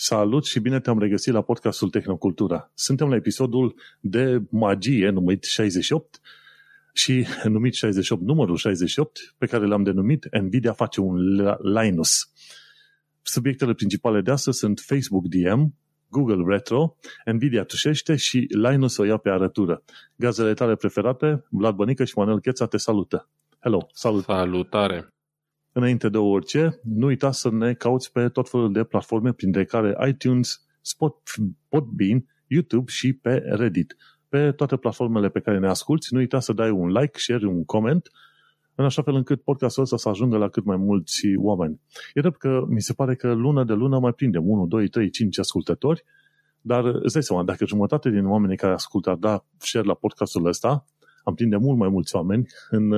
Salut și bine te-am regăsit la podcastul Tehnocultura. Suntem la episodul de magie numit 68 și numit 68, numărul 68, pe care l-am denumit Nvidia face un Linus. Subiectele principale de astăzi sunt Facebook DM, Google Retro, Nvidia tușește și Linus o ia pe arătură. Gazele tale preferate, Vlad Bănică și Manuel Cheța te salută. Hello, salut! Salutare! Înainte de orice, nu uita să ne cauți pe tot felul de platforme, printre care iTunes, Spot, Podbean, YouTube și pe Reddit. Pe toate platformele pe care ne asculti, nu uita să dai un like, share, un comment, în așa fel încât podcastul ăsta să ajungă la cât mai mulți oameni. E drept că mi se pare că lună de lună mai prindem 1, 2, 3, 5 ascultători, dar îți dai seama, dacă jumătate din oamenii care ascultă ar da share la podcastul ăsta, am prinde mult mai mulți oameni în,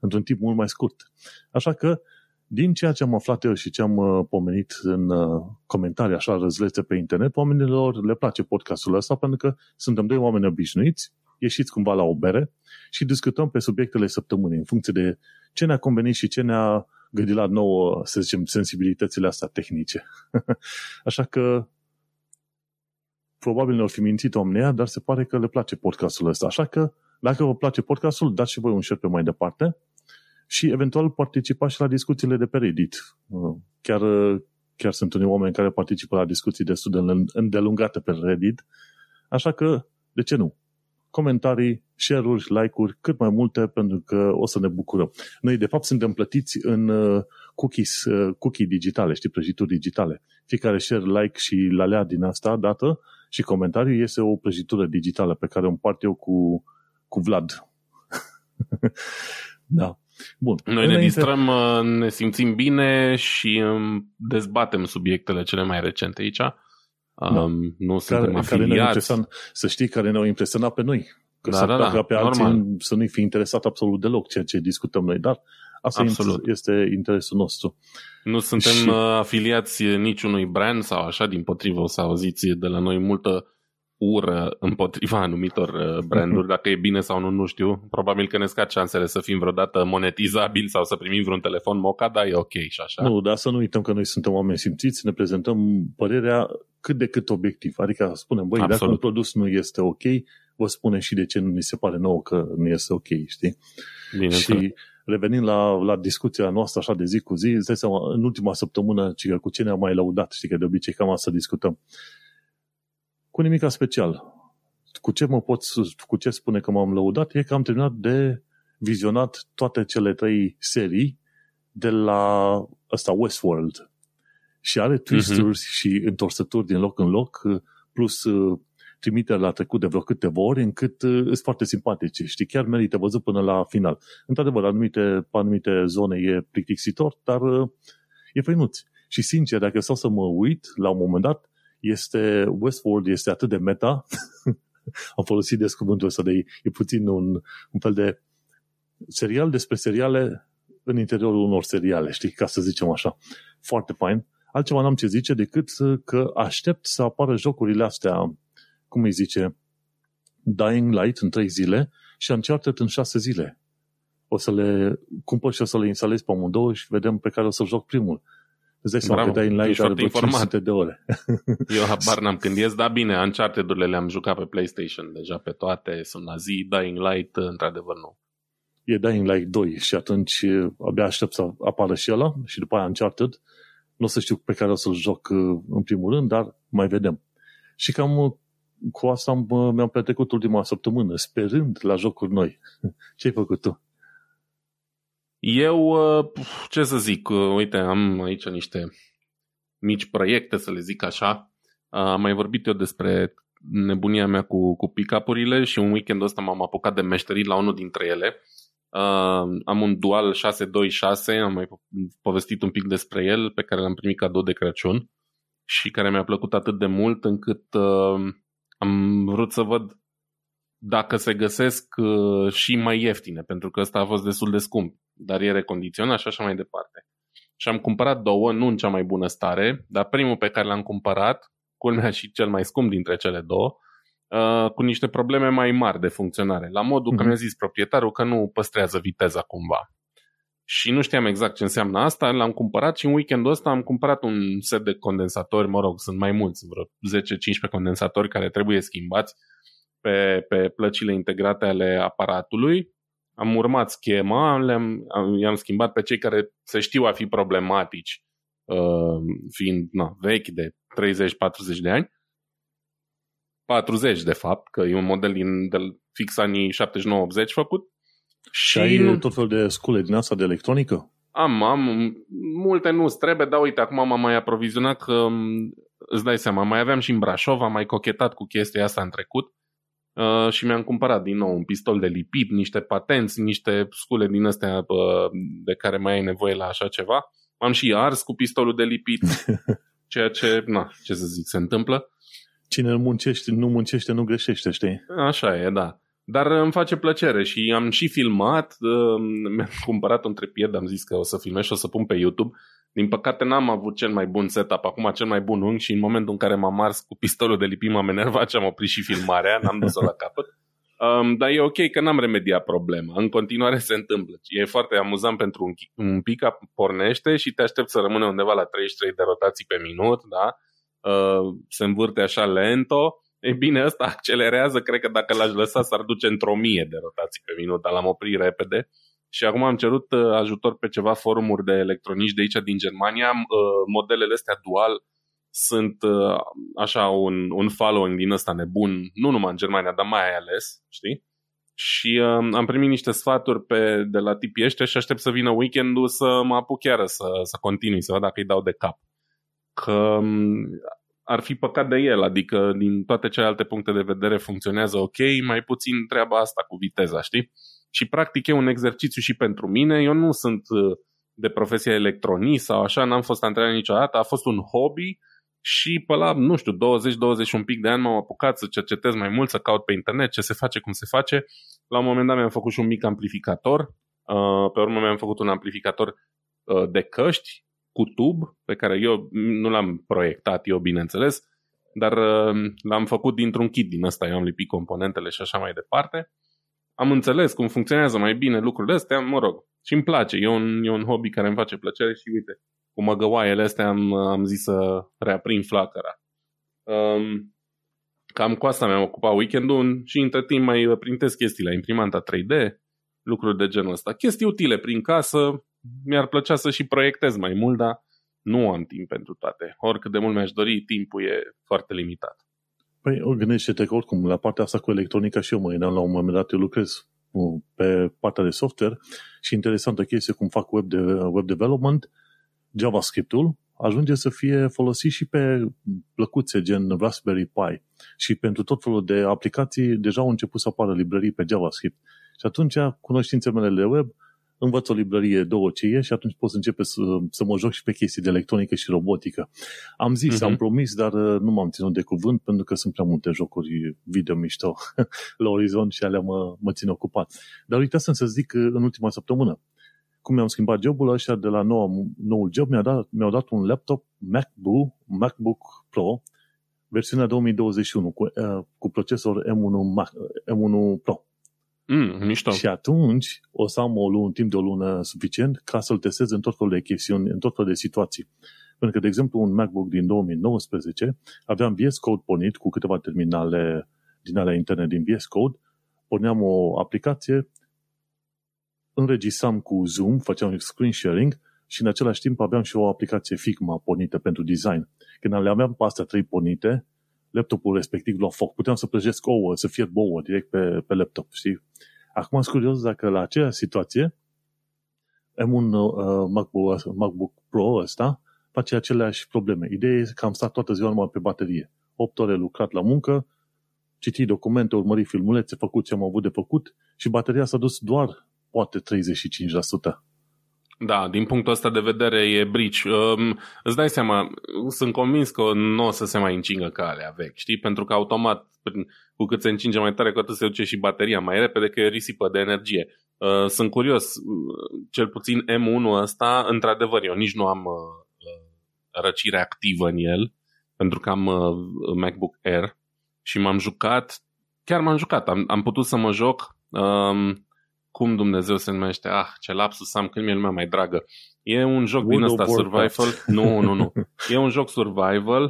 într-un timp mult mai scurt. Așa că din ceea ce am aflat eu și ce am uh, pomenit în uh, comentarii așa răzlețe pe internet, oamenilor le place podcastul ăsta pentru că suntem doi oameni obișnuiți, ieșiți cumva la o bere și discutăm pe subiectele săptămânii în funcție de ce ne-a convenit și ce ne-a gândit la nouă, să zicem, sensibilitățile astea tehnice. așa că probabil ne-au fi mințit oamenii dar se pare că le place podcastul ăsta. Așa că, dacă vă place podcastul, dați și voi un share pe mai departe și eventual participa și la discuțiile de pe Reddit. Uh, chiar, uh, chiar sunt unii oameni care participă la discuții destul de îndelungate pe Reddit, așa că, de ce nu? Comentarii, share-uri, like-uri, cât mai multe, pentru că o să ne bucurăm. Noi, de fapt, suntem plătiți în uh, cookies, cookie digitale, știi, prăjituri digitale. Fiecare share, like și lalea din asta dată și comentariu este o prăjitură digitală pe care o împart eu cu, cu Vlad. da. Bun. Noi ne distrăm, uh, ne simțim bine și um, dezbatem subiectele cele mai recente aici. Da. Um, nu care, suntem afiliați. Care să știi care ne-au impresionat pe noi. Că da, da, da, pe normal. alții să nu-i fi interesat absolut deloc ceea ce discutăm noi, dar asta Absolut. este interesul nostru. Nu suntem și... Uh, afiliați niciunui brand sau așa, din potrivă o să auziți de la noi multă ură împotriva anumitor uh, branduri, dacă e bine sau nu, nu știu. Probabil că ne scad șansele să fim vreodată monetizabili sau să primim vreun telefon moca, dar e ok și așa. Nu, dar să nu uităm că noi suntem oameni simțiți, ne prezentăm părerea cât de cât obiectiv. Adică spunem, băi, Absolut. dacă un produs nu este ok, vă spune și de ce nu ni se pare nouă că nu este ok, știi? Bine și revenind la, la discuția noastră așa de zi cu zi, îți dai seama, în ultima săptămână, ci cu ce ne-am mai laudat, știi că de obicei cam asta discutăm cu nimic special. Cu ce mă pot, cu ce spune că m-am lăudat e că am terminat de vizionat toate cele trei serii de la ăsta Westworld. Și are twisturi uh-huh. și întorsături din loc în loc, plus uh, trimiteri la trecut de vreo câteva ori, încât uh, sunt foarte simpatice. Știi, chiar merită văzut până la final. Într-adevăr, anumite, anumite zone e plictisitor, dar uh, e făinuț. Și sincer, dacă stau să mă uit, la un moment dat, este, Westworld este atât de meta, am folosit des cuvântul ăsta de e puțin un, un fel de serial despre seriale în interiorul unor seriale, știi, ca să zicem așa. Foarte fain. Altceva n-am ce zice decât că aștept să apară jocurile astea, cum îi zice, Dying Light în 3 zile și Uncharted în 6 zile. O să le cumpăr și o să le instalez pe amândouă și vedem pe care o să joc primul. Îți dai seama că dai în live are informat. de ore. Eu habar n-am când ies, dar bine, Uncharted-urile le-am jucat pe PlayStation deja pe toate, sunt la zi, Dying Light, într-adevăr nu. E Dying Light 2 și atunci abia aștept să apară și ăla și după aia Uncharted. Nu o să știu pe care o să-l joc în primul rând, dar mai vedem. Și cam cu asta am, mi-am petrecut ultima săptămână, sperând la jocuri noi. Ce ai făcut tu? Eu, uh, ce să zic, uh, uite, am aici niște mici proiecte, să le zic așa. Uh, am mai vorbit eu despre nebunia mea cu, cu pick-up-urile și un weekend ăsta m-am apucat de meșterit la unul dintre ele. Uh, am un Dual 626, am mai povestit un pic despre el, pe care l-am primit cadou de Crăciun și care mi-a plăcut atât de mult încât uh, am vrut să văd dacă se găsesc uh, și mai ieftine, pentru că ăsta a fost destul de scump, dar e recondiționat și așa mai departe. Și am cumpărat două, nu în cea mai bună stare, dar primul pe care l-am cumpărat, culmea și cel mai scump dintre cele două, uh, cu niște probleme mai mari de funcționare, la modul mm-hmm. că mhm. mi-a zis proprietarul că nu păstrează viteza cumva. și nu știam exact ce înseamnă asta, l-am cumpărat și în weekendul ăsta am cumpărat un set de condensatori, mă rog, sunt mai mulți, vreo 10-15 condensatori care trebuie schimbați pe, pe plăcile integrate ale aparatului. Am urmat schema, le-am, i-am schimbat pe cei care se știu a fi problematici, uh, fiind na, vechi de 30-40 de ani. 40 de fapt, că e un model din de fix anii 79-80 făcut și ai nu... tot fel de scule din asta de electronică? Am, am. Multe nu trebuie, dar uite, acum m-am mai aprovizionat că îți dai seama, mai aveam și în Brașov, am mai cochetat cu chestia asta în trecut uh, și mi-am cumpărat din nou un pistol de lipit, niște patenți, niște scule din astea uh, de care mai ai nevoie la așa ceva. Am și ars cu pistolul de lipit, ceea ce, na, ce să zic, se întâmplă. Cine îl muncește, nu muncește, nu greșește, știi? Așa e, da. Dar îmi face plăcere și am și filmat, uh, mi-am cumpărat un trepied, am zis că o să filmez și o să pun pe YouTube. Din păcate n-am avut cel mai bun setup, acum cel mai bun unghi și în momentul în care m-am ars cu pistolul de lipit m-am enervat și am oprit și filmarea, n-am dus-o la capăt. Um, dar e ok că n-am remediat problema. În continuare se întâmplă. E foarte amuzant pentru un, un pic, pornește și te aștept să rămâne undeva la 33 de rotații pe minut, da? Uh, se învârte așa lento E bine, ăsta accelerează, cred că dacă l-aș lăsa s-ar duce într-o mie de rotații pe minut, dar l-am oprit repede. Și acum am cerut uh, ajutor pe ceva forumuri de electronici de aici din Germania. Uh, modelele astea dual sunt uh, așa un, un following din ăsta nebun, nu numai în Germania, dar mai ales, știi? Și uh, am primit niște sfaturi pe, de la tipii ăștia și aștept să vină weekendul să mă apuc chiar să, să continui, să văd dacă îi dau de cap. Că um, ar fi păcat de el, adică din toate celelalte puncte de vedere funcționează ok, mai puțin treaba asta cu viteza, știi? Și practic e un exercițiu și pentru mine, eu nu sunt uh, de profesie electronist sau așa, n-am fost antrenat niciodată, a fost un hobby și pe la, nu știu, 20-21 un pic de ani m-am apucat să cercetez mai mult, să caut pe internet ce se face, cum se face. La un moment dat mi-am făcut și un mic amplificator, uh, pe urmă mi-am făcut un amplificator uh, de căști cu tub, pe care eu nu l-am proiectat eu, bineînțeles, dar uh, l-am făcut dintr-un kit din ăsta, eu am lipit componentele și așa mai departe. Am înțeles cum funcționează mai bine lucrurile astea, mă rog, și îmi place, e un, e un hobby care îmi face plăcere și uite, cu măgăoaiele astea am, am zis să reaprind flacăra. Um, cam cu asta mi-am ocupat weekendul și între timp mai printez chestii la imprimanta 3D, lucruri de genul ăsta. Chestii utile prin casă, mi-ar plăcea să și proiectez mai mult, dar nu am timp pentru toate. Oricât de mult mi-aș dori, timpul e foarte limitat. Păi, gândește-te că oricum, la partea asta cu electronica și eu mă gândeam la un moment dat, eu lucrez uh, pe partea de software și interesantă chestie cum fac web, de, web development, JavaScript-ul ajunge să fie folosit și pe plăcuțe gen Raspberry Pi și pentru tot felul de aplicații deja au început să apară librării pe JavaScript. Și atunci cunoștințele mele de web învăț o librărie, două ce e și atunci pot să începe să, să mă joc și pe chestii de electronică și robotică. Am zis, uh-huh. am promis, dar uh, nu m-am ținut de cuvânt pentru că sunt prea multe jocuri video mișto la orizont și alea mă, mă țin ocupat. Dar uitasem să zic uh, în ultima săptămână, cum mi-am schimbat jobul ăștia de la nou, noul job, mi-au dat, mi-au dat un laptop MacBook, MacBook Pro, versiunea 2021, cu, uh, cu procesor M1, Mac, M1 Pro. Mm, mișto. Și atunci o să am o lună, un timp de o lună suficient ca să-l testez în tot felul de chestiuni, în tot felul de situații. Pentru că, de exemplu, un MacBook din 2019 aveam VS Code pornit cu câteva terminale din alea interne din VS Code, porneam o aplicație, înregistram cu Zoom, făceam screen sharing și în același timp aveam și o aplicație Figma pornită pentru design. Când le aveam pe astea trei pornite, laptopul respectiv la foc. Puteam să prăjesc ouă, să fiert bouă direct pe, pe laptop, știi? Acum sunt curios dacă la aceeași situație am un uh, MacBook, MacBook Pro ăsta face aceleași probleme. Ideea e că am stat toată ziua numai pe baterie. 8 ore lucrat la muncă, citit documente, urmărit filmulețe, făcut ce am avut de făcut și bateria s-a dus doar poate 35%. Da, din punctul ăsta de vedere e brici. Um, îți dai seama, sunt convins că nu o să se mai încingă ca alea vechi, știi? Pentru că automat, cu cât se încinge mai tare, cu atât se duce și bateria mai repede, că e risipă de energie. Uh, sunt curios, cel puțin M1 ăsta, într-adevăr, eu nici nu am uh, răcire activă în el, pentru că am uh, MacBook Air și m-am jucat, chiar m-am jucat, am, am putut să mă joc um, cum Dumnezeu se numește, ah, ce lapsus am când mi-e lumea mai dragă. E un joc World din ăsta survival. Nu, nu, nu. E un joc survival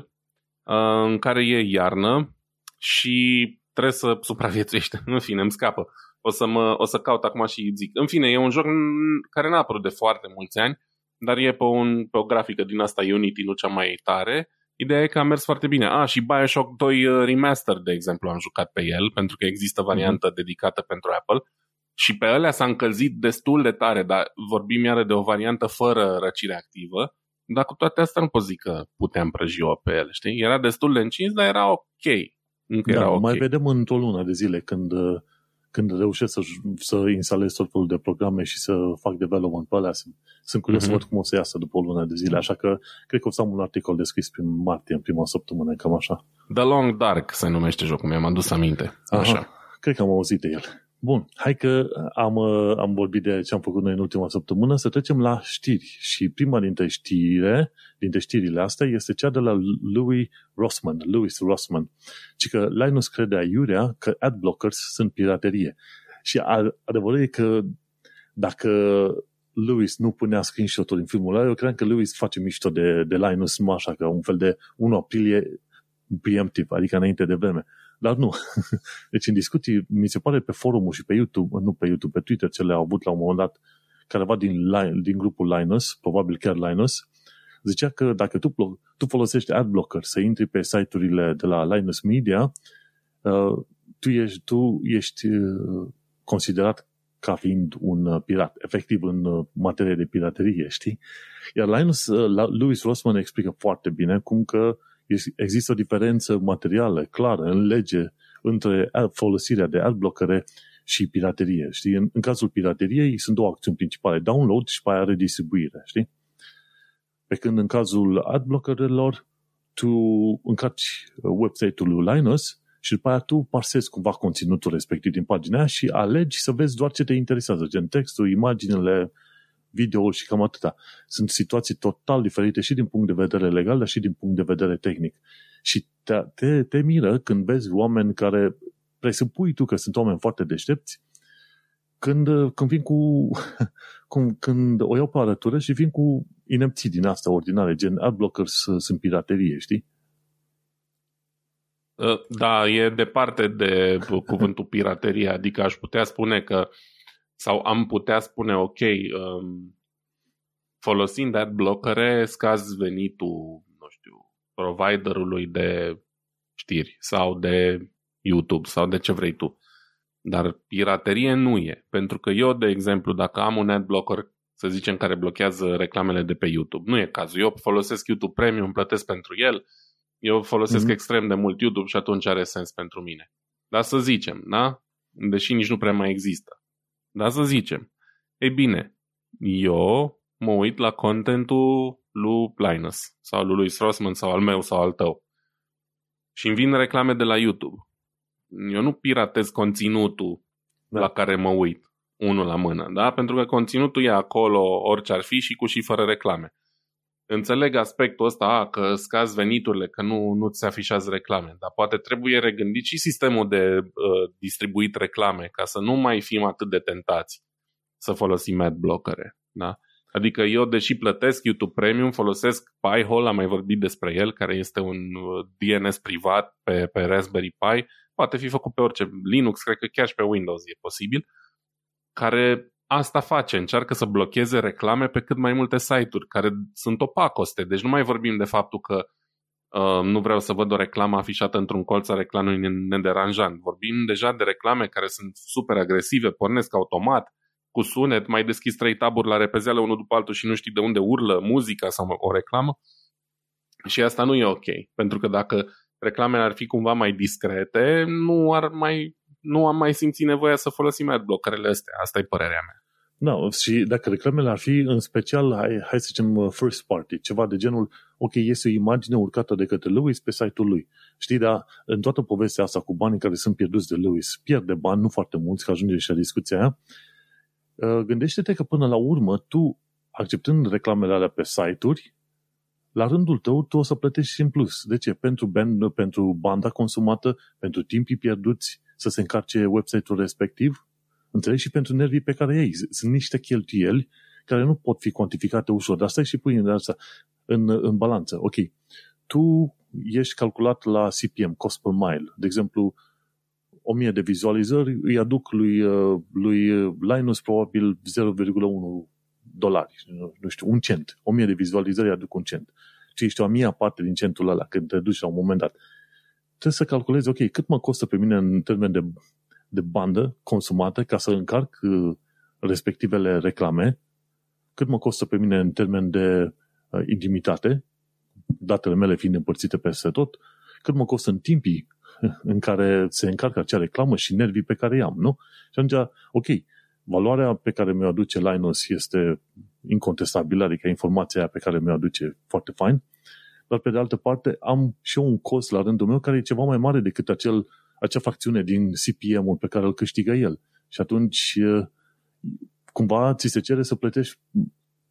uh, în care e iarnă și trebuie să supraviețuiești. În fine, îmi scapă. O să, mă, o să caut acum și zic. În fine, e un joc care n-a apărut de foarte mulți ani, dar e pe, un, pe o grafică din asta Unity, nu cea mai tare. Ideea e că a mers foarte bine. Ah, și Bioshock 2 uh, Remaster, de exemplu, am jucat pe el, pentru că există variantă mm-hmm. dedicată pentru Apple. Și pe alea s-a încălzit destul de tare, dar vorbim iară de o variantă fără răcire activă. Dar cu toate astea nu pot zic că puteam prăji o pe el, știi? Era destul de încins, dar era ok. Încă da, era ok. Mai vedem într-o lună de zile când, când reușesc să, să instalez tot felul de programe și să fac development pe alea. Sunt, sunt curios mm-hmm. să mhm. văd cum o să iasă după o lună de zile, așa că cred că o să am un articol descris prin martie, în prima săptămână, cam așa. The Long Dark se numește jocul, mi-am adus aminte. Așa. Aha, cred că am auzit de el. Bun, hai că am, am vorbit de ce am făcut noi în ultima săptămână, să trecem la știri. Și prima dintre știre, dintre știrile astea este cea de la Louis Rossman, Louis Rossman. Ci că Linus crede aiurea că adblockers sunt piraterie. Și adevărul e că dacă Louis nu punea screenshot-ul în filmul ăla, eu cred că Louis face mișto de, de Linus numai așa, ca un fel de 1 aprilie preemptive, adică înainte de vreme. Dar nu. Deci în discuții, mi se pare pe forumul și pe YouTube, nu pe YouTube, pe Twitter, ce le-au avut la un moment dat careva din, din grupul Linus, probabil chiar Linus, zicea că dacă tu, tu folosești adblocker să intri pe site-urile de la Linus Media, uh, tu ești, tu ești uh, considerat ca fiind un uh, pirat, efectiv în uh, materie de piraterie, știi? Iar Linus, uh, Louis Rossman explică foarte bine cum că uh, există o diferență materială clară în lege între folosirea de adblockere și piraterie. Știi? În, în cazul pirateriei sunt două acțiuni principale, download și pe aia redistribuire. Știi? Pe când în cazul adblockerelor, tu încarci website-ul lui Linus și după aia tu parsezi cumva conținutul respectiv din pagina și alegi să vezi doar ce te interesează, gen textul, imaginele, videoul și cam atâta. Sunt situații total diferite și din punct de vedere legal, dar și din punct de vedere tehnic. Și te, te, te miră când vezi oameni care presupui tu că sunt oameni foarte deștepți, când, când vin cu, cum, când o iau pe arătură și vin cu inepții din asta ordinare, gen adblockers sunt piraterie, știi? Ă, da, e departe de cuvântul piraterie, adică aș putea spune că sau am putea spune, ok, um, folosind ad blockere, scazi venitul, nu știu, providerului de știri sau de YouTube sau de ce vrei tu. Dar piraterie nu e. Pentru că eu, de exemplu, dacă am un ad blocker, să zicem, care blochează reclamele de pe YouTube, nu e cazul. Eu folosesc YouTube Premium, plătesc pentru el, eu folosesc mm-hmm. extrem de mult YouTube și atunci are sens pentru mine. Dar să zicem, da? Deși nici nu prea mai există. Da, să zicem. Ei bine, eu mă uit la contentul lui Linus sau lui Louis Rossman sau al meu sau al tău și îmi vin reclame de la YouTube. Eu nu piratez conținutul da. la care mă uit unul la mână, da? Pentru că conținutul e acolo orice ar fi și cu și fără reclame. Înțeleg aspectul ăsta, a, că scazi veniturile, că nu, nu ți afișează reclame, dar poate trebuie regândit și sistemul de uh, distribuit reclame ca să nu mai fim atât de tentați să folosim ad blockere. Da? Adică eu, deși plătesc YouTube Premium, folosesc Pi-hole, am mai vorbit despre el, care este un uh, DNS privat pe, pe Raspberry Pi, poate fi făcut pe orice Linux, cred că chiar și pe Windows e posibil, care asta face, încearcă să blocheze reclame pe cât mai multe site-uri care sunt opacoste. Deci nu mai vorbim de faptul că uh, nu vreau să văd o reclamă afișată într-un colț a reclamei nederanjant. Vorbim deja de reclame care sunt super agresive, pornesc automat, cu sunet, mai deschis trei taburi la repezeală unul după altul și nu știi de unde urlă muzica sau o reclamă. Și asta nu e ok, pentru că dacă reclamele ar fi cumva mai discrete, nu ar mai nu am mai simțit nevoia să folosim adblockerele astea. Asta e părerea mea. Da, și dacă reclamele ar fi în special, hai, hai să zicem uh, first party, ceva de genul, ok, este o imagine urcată de către Lewis pe site-ul lui. Știi, dar în toată povestea asta cu banii care sunt pierduți de Lewis, pierde bani, nu foarte mulți, că ajunge și la discuția aia, uh, gândește-te că până la urmă tu, acceptând reclamele alea pe site-uri, la rândul tău tu o să plătești și în plus. De ce? Pentru, band, pentru banda consumată, pentru timpii pierduți, să se încarce website-ul respectiv, Înțelegi? Și pentru nervii pe care ei. Sunt niște cheltuieli care nu pot fi cuantificate ușor, dar stai și pui în, asta, în, în balanță. Ok, tu ești calculat la CPM, cost per mile. De exemplu, 1000 de vizualizări îi aduc lui, uh, lui Linus probabil 0,1 dolari, nu știu, un cent. 1000 de vizualizări îi aduc un cent. Și ești o mia parte din centul ăla când te duci la un moment dat. Trebuie să calculezi, ok, cât mă costă pe mine în termen de, de bandă consumată ca să încarc uh, respectivele reclame, cât mă costă pe mine în termen de uh, intimitate, datele mele fiind împărțite peste tot, cât mă costă în timpii în care se încarcă acea reclamă și nervii pe care i-am, nu? Și atunci, ok, valoarea pe care mi-o aduce Linus este incontestabilă, adică informația pe care mi-o aduce foarte fain, dar pe de altă parte am și eu un cost la rândul meu care e ceva mai mare decât acel, acea facțiune din CPM-ul pe care îl câștigă el. Și atunci cumva ți se cere să plătești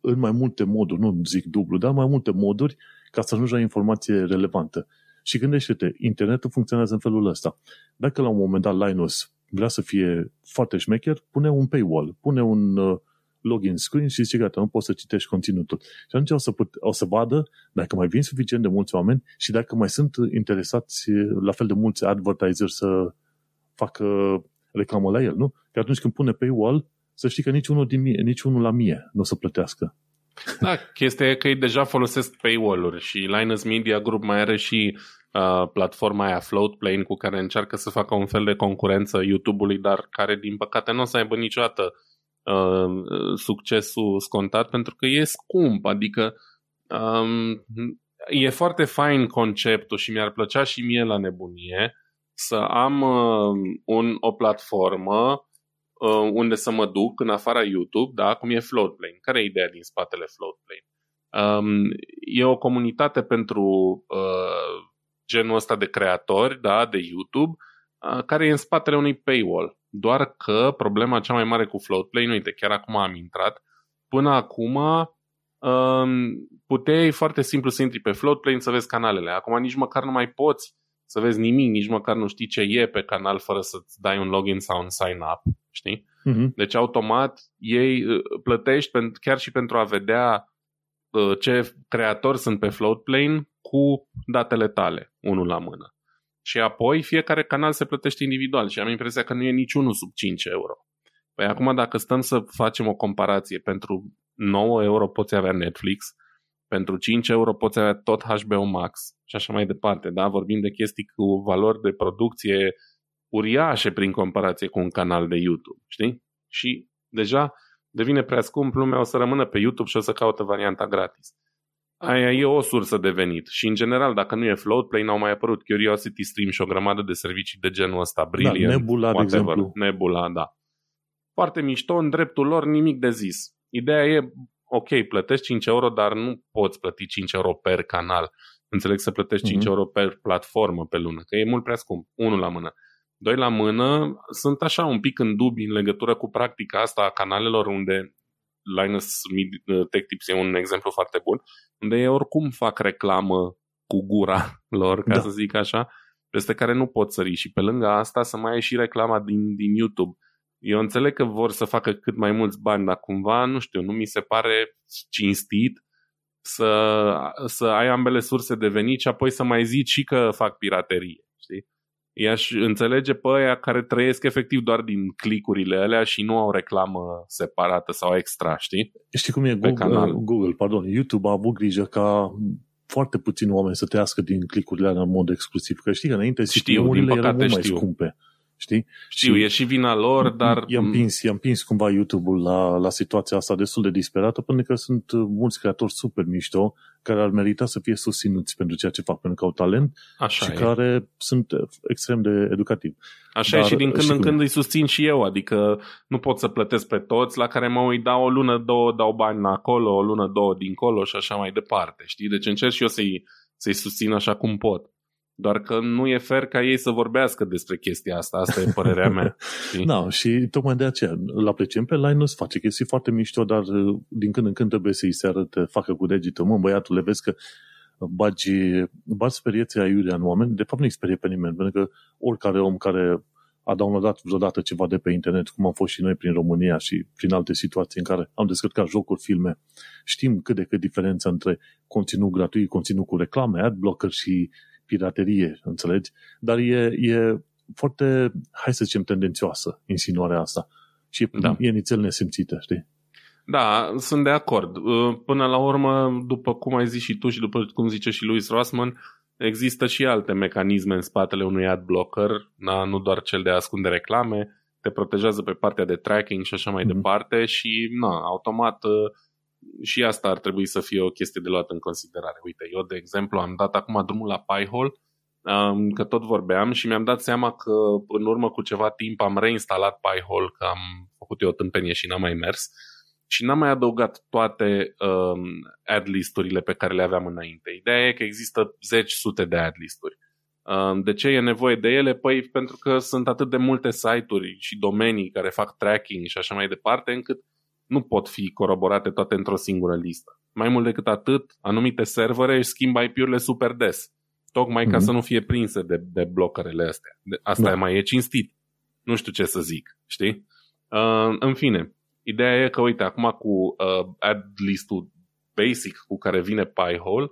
în mai multe moduri, nu zic dublu, dar mai multe moduri ca să ajungi la informație relevantă. Și gândește-te, internetul funcționează în felul ăsta. Dacă la un moment dat Linus vrea să fie foarte șmecher, pune un paywall, pune un uh, login screen și zice gata, nu poți să citești conținutul. Și atunci o să, put, o să vadă dacă mai vin suficient de mulți oameni și dacă mai sunt interesați la fel de mulți advertiser să facă reclamă la el, nu? Că atunci când pune paywall, să știi că niciunul, din mie, niciunul la mie nu o să plătească. Da, chestia e că ei deja folosesc paywall-uri și Linus Media Group mai are și uh, platforma aia Floatplane cu care încearcă să facă un fel de concurență YouTube-ului, dar care din păcate nu o să aibă niciodată uh, succesul scontat pentru că e scump, adică um, e foarte fain conceptul și mi-ar plăcea și mie la nebunie să am uh, un, o platformă uh, unde să mă duc în afara YouTube, da, cum e Floatplane. Care e ideea din spatele Floatplane? Um, e o comunitate pentru uh, genul ăsta de creatori, da, de YouTube, uh, care e în spatele unui paywall. Doar că problema cea mai mare cu Floatplane, uite, chiar acum am intrat, până acum um, puteai foarte simplu să intri pe Floatplane să vezi canalele. Acum nici măcar nu mai poți să vezi nimic, nici măcar nu știi ce e pe canal fără să-ți dai un login sau un sign-up, știi? Uh-huh. Deci automat ei uh, plătești chiar și pentru a vedea uh, ce creatori sunt pe Floatplane cu datele tale, unul la mână. Și apoi fiecare canal se plătește individual și am impresia că nu e niciunul sub 5 euro. Păi acum dacă stăm să facem o comparație, pentru 9 euro poți avea Netflix, pentru 5 euro poți avea tot HBO Max și așa mai departe. Da? Vorbim de chestii cu valori de producție uriașe prin comparație cu un canal de YouTube, știi? Și deja devine prea scump, lumea o să rămână pe YouTube și o să caute varianta gratis. Aia e o sursă de venit. Și în general, dacă nu e Floatplane, au mai apărut Curiosity Stream și o grămadă de servicii de genul ăsta. Brilliant, da, Nebula, whatever. de exemplu. Nebula, da. Foarte mișto, în dreptul lor nimic de zis. Ideea e, ok, plătești 5 euro, dar nu poți plăti 5 euro per canal. Înțeleg să plătești 5 mm-hmm. euro per platformă pe lună, că e mult prea scump. Unul la mână. Doi la mână, sunt așa un pic în dubii în legătură cu practica asta a canalelor unde Linus Tech Tips e un exemplu foarte bun, unde ei oricum fac reclamă cu gura lor, ca da. să zic așa, peste care nu pot sări și pe lângă asta să mai ai și reclama din, din YouTube. Eu înțeleg că vor să facă cât mai mulți bani, dar cumva, nu știu, nu mi se pare cinstit să, să ai ambele surse de venit și apoi să mai zici și că fac piraterie, știi? I-aș înțelege pe aia care trăiesc efectiv doar din clicurile alea și nu au reclamă separată sau extra, știi? Știi cum e Google, canal. Google, pardon, YouTube a avut grijă ca foarte puțini oameni să trăiască din clicurile alea în mod exclusiv. Că știi că înainte CPM-urile erau mult mai știu. scumpe. Știi? Știu, și e și vina lor, dar... I-am pins, i-am pins cumva YouTube-ul la, la situația asta destul de disperată, pentru că sunt uh, mulți creatori super mișto care ar merita să fie susținuți pentru ceea ce fac, pentru că au talent Așa și e. care sunt extrem de educativi. Așa Dar, e și din când în când îi susțin și eu, adică nu pot să plătesc pe toți, la care mă uit, dau o lună, două, dau bani acolo, o lună, două dincolo și așa mai departe, știi? Deci încerc și eu să-i, să-i susțin așa cum pot. Doar că nu e fer ca ei să vorbească despre chestia asta. Asta e părerea mea. Da, no, și tocmai de aceea îl apreciem pe Linus, face chestii foarte mișto, dar uh, din când în când trebuie să-i se arăte, facă cu degetul. Mă, băiatul, le vezi că bagi, bagi speriețe aiurea în oameni, de fapt nu sperie pe nimeni, pentru că oricare om care a downloadat vreodată ceva de pe internet, cum am fost și noi prin România și prin alte situații în care am descărcat jocuri, filme, știm cât de cât diferența între conținut gratuit, conținut cu reclame, adblocker și piraterie, înțelegi? Dar e, e foarte, hai să zicem, tendențioasă insinuarea asta. Și e, da. e nițel nesimțită, știi? Da, sunt de acord. Uh, până la urmă, după cum ai zis și tu și după cum zice și Louis Rossman, există și alte mecanisme în spatele unui ad blocker, na, nu doar cel de a ascunde reclame, te protejează pe partea de tracking și așa mai mm-hmm. departe și na, automat uh, și asta ar trebui să fie o chestie de luat în considerare. Uite, eu de exemplu am dat acum drumul la Pi-hole, um, că tot vorbeam și mi-am dat seama că în urmă cu ceva timp am reinstalat Pi-hole, că am făcut eu o tâmpenie și n-am mai mers și n-am mai adăugat toate um, ad listurile pe care le aveam înainte. Ideea e că există zeci, sute de ad listuri. Um, de ce e nevoie de ele? Păi pentru că sunt atât de multe site-uri și domenii care fac tracking și așa mai departe, încât nu pot fi coroborate toate într-o singură listă. Mai mult decât atât, anumite servere își schimbă IP-urile super des, tocmai mm-hmm. ca mhm. să nu fie prinse de, de blocărele astea. Asta da. mai e cinstit. Nu știu ce să zic, știi? Uh, în fine, Ideea e că, uite, acum cu uh, ad list-ul basic cu care vine Pi-hole,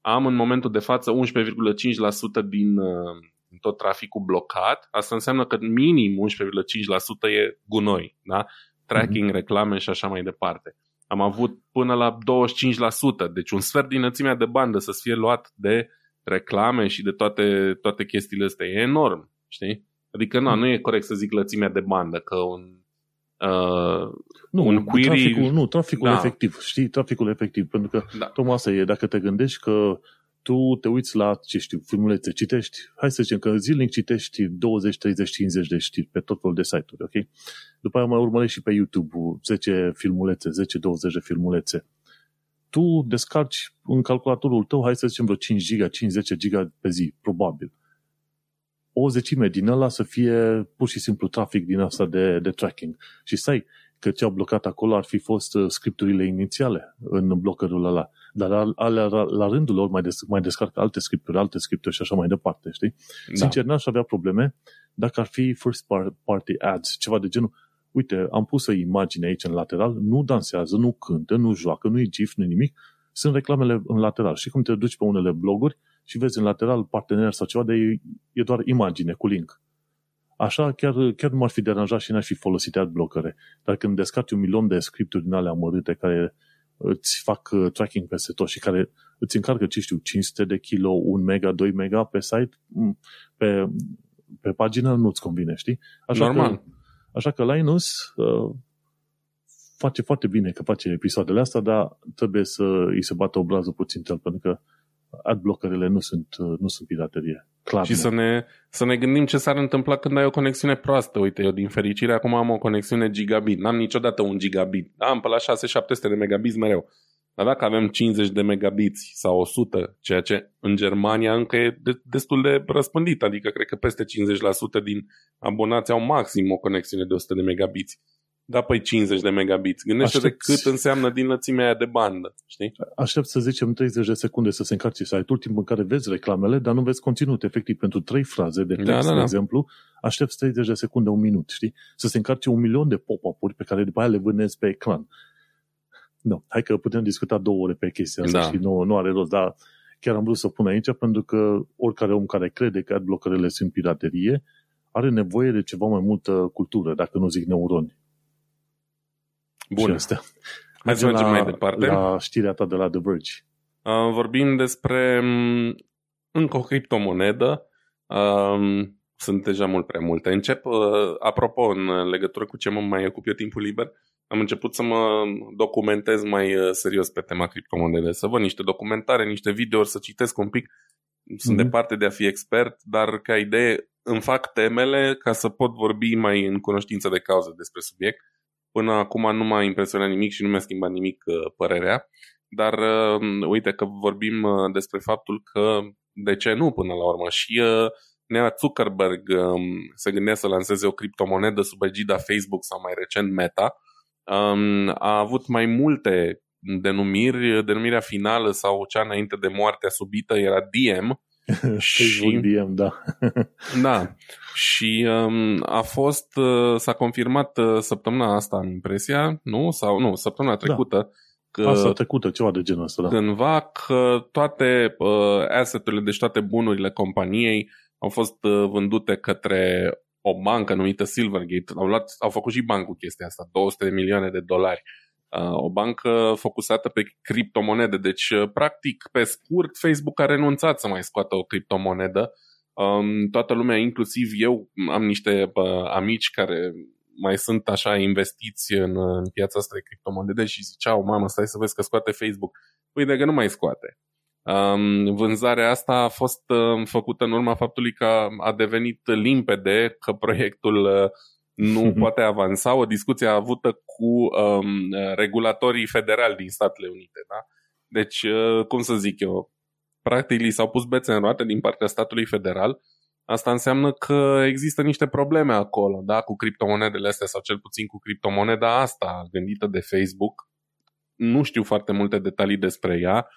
am în momentul de față 11,5% din uh, tot traficul blocat. Asta înseamnă că minim 11,5% e gunoi, da? Tracking, mm-hmm. reclame și așa mai departe. Am avut până la 25%, deci un sfert din înălțimea de bandă să fie luat de reclame și de toate, toate chestiile astea. E enorm, știi? Adică na, nu e corect să zic lățimea de bandă, că un uh, nu, un query... Traficul, nu, traficul da. efectiv, știi, traficul efectiv, pentru că da. tocmai asta e, dacă te gândești că tu te uiți la, ce știu, filmulețe, citești, hai să zicem că zilnic citești 20, 30, 50 de știri pe tot felul de site-uri, ok? După aia mai urmărești și pe YouTube 10 filmulețe, 10-20 de filmulețe. Tu descarci în calculatorul tău, hai să zicem vreo 5 giga, 5-10 giga pe zi, probabil o zecime din ăla să fie pur și simplu trafic din asta de, de tracking. Și stai, că ce au blocat acolo ar fi fost uh, scripturile inițiale în blockerul ăla. Dar alea, la, la rândul lor mai, des, mai descarcă alte scripturi, alte scripturi și așa mai departe, știi? Da. Sincer, n-aș avea probleme dacă ar fi first party ads, ceva de genul. Uite, am pus o imagine aici în lateral, nu dansează, nu cântă, nu joacă, nu e GIF, nu nimic, sunt reclamele în lateral. Și cum te duci pe unele bloguri, și vezi în lateral partener sau ceva, de e, e doar imagine cu link. Așa chiar, chiar nu m-ar fi deranjat și n-aș fi folosit adblockere. Dar când descarci un milion de scripturi din alea amărâte care îți fac uh, tracking peste tot și care îți încarcă, ce știu, 500 de kilo, 1 mega, 2 mega pe site, mm, pe, pe pagină nu-ți convine, știi? Așa Normal. Că, așa că Linus uh, face foarte bine că face episoadele astea, dar trebuie să îi se bată obrazul puțin tel, pentru că adblockerele nu sunt, nu sunt piraterie. Clar, și să ne, să ne gândim ce s-ar întâmpla când ai o conexiune proastă. Uite, eu din fericire acum am o conexiune gigabit. N-am niciodată un gigabit. Da, am pe la 6-700 de megabit mereu. Dar dacă avem 50 de megabiți sau 100, ceea ce în Germania încă e de, destul de răspândit, adică cred că peste 50% din abonați au maxim o conexiune de 100 de megabiți da, păi 50 de megabits. Gândește de cât înseamnă din lățimea aia de bandă, știi? Aștept să zicem 30 de secunde să se încarce site-ul, timp în care vezi reclamele, dar nu vezi conținut. Efectiv, pentru trei fraze de da, text, da, da, da. de exemplu, aștept 30 de secunde, un minut, știi? Să se încarce un milion de pop-up-uri pe care după aia le vânezi pe ecran. Nu, hai că putem discuta două ore pe chestia asta da. și nu, nu are rost, dar chiar am vrut să pun aici pentru că oricare om care crede că adblockerele sunt piraterie are nevoie de ceva mai multă cultură, dacă nu zic neuroni. Bun. Hai să mergem la, mai departe. La știrea ta de la The Verge. Uh, vorbim despre um, încă o criptomonedă. Uh, sunt deja mult prea multe. Încep, uh, apropo, în legătură cu ce mă mai ocup eu timpul liber, am început să mă documentez mai uh, serios pe tema criptomonede, să văd niște documentare, niște videouri, să citesc un pic. Sunt mm-hmm. departe de a fi expert, dar ca idee îmi fac temele ca să pot vorbi mai în cunoștință de cauză despre subiect Până acum nu m-a impresionat nimic și nu mi-a schimbat nimic uh, părerea, dar uh, uite că vorbim uh, despre faptul că de ce nu până la urmă și Nea Zuckerberg um, se gândea să lanseze o criptomonedă sub egida Facebook sau mai recent Meta. Um, a avut mai multe denumiri. Denumirea finală sau cea înainte de moartea subită era DM, și, DM, da. da. Și um, a fost, uh, s-a confirmat uh, săptămâna asta, în impresia, nu? Sau nu, săptămâna da. trecută, da. Că Asta trecută, ceva de genul ăsta, da. Cândva că toate uh, asset-urile, deci toate bunurile companiei au fost uh, vândute către o bancă numită Silvergate. Au, luat, au făcut și bancul chestia asta, 200 de milioane de dolari. Uh, o bancă focusată pe criptomonede. Deci, uh, practic, pe scurt, Facebook a renunțat să mai scoată o criptomonedă. Um, toată lumea, inclusiv eu, am niște uh, amici care mai sunt așa investiți în, în piața asta de criptomonede și ziceau, mamă, stai să vezi că scoate Facebook. Păi de că nu mai scoate. Um, vânzarea asta a fost uh, făcută în urma faptului că a devenit limpede că proiectul uh, nu poate avansa. O discuție avută cu um, regulatorii federali din Statele Unite. Da? Deci, uh, cum să zic eu, practic li s-au pus bețe în roate din partea statului federal Asta înseamnă că există niște probleme acolo, da, cu criptomonedele astea sau cel puțin cu criptomoneda asta gândită de Facebook. Nu știu foarte multe detalii despre ea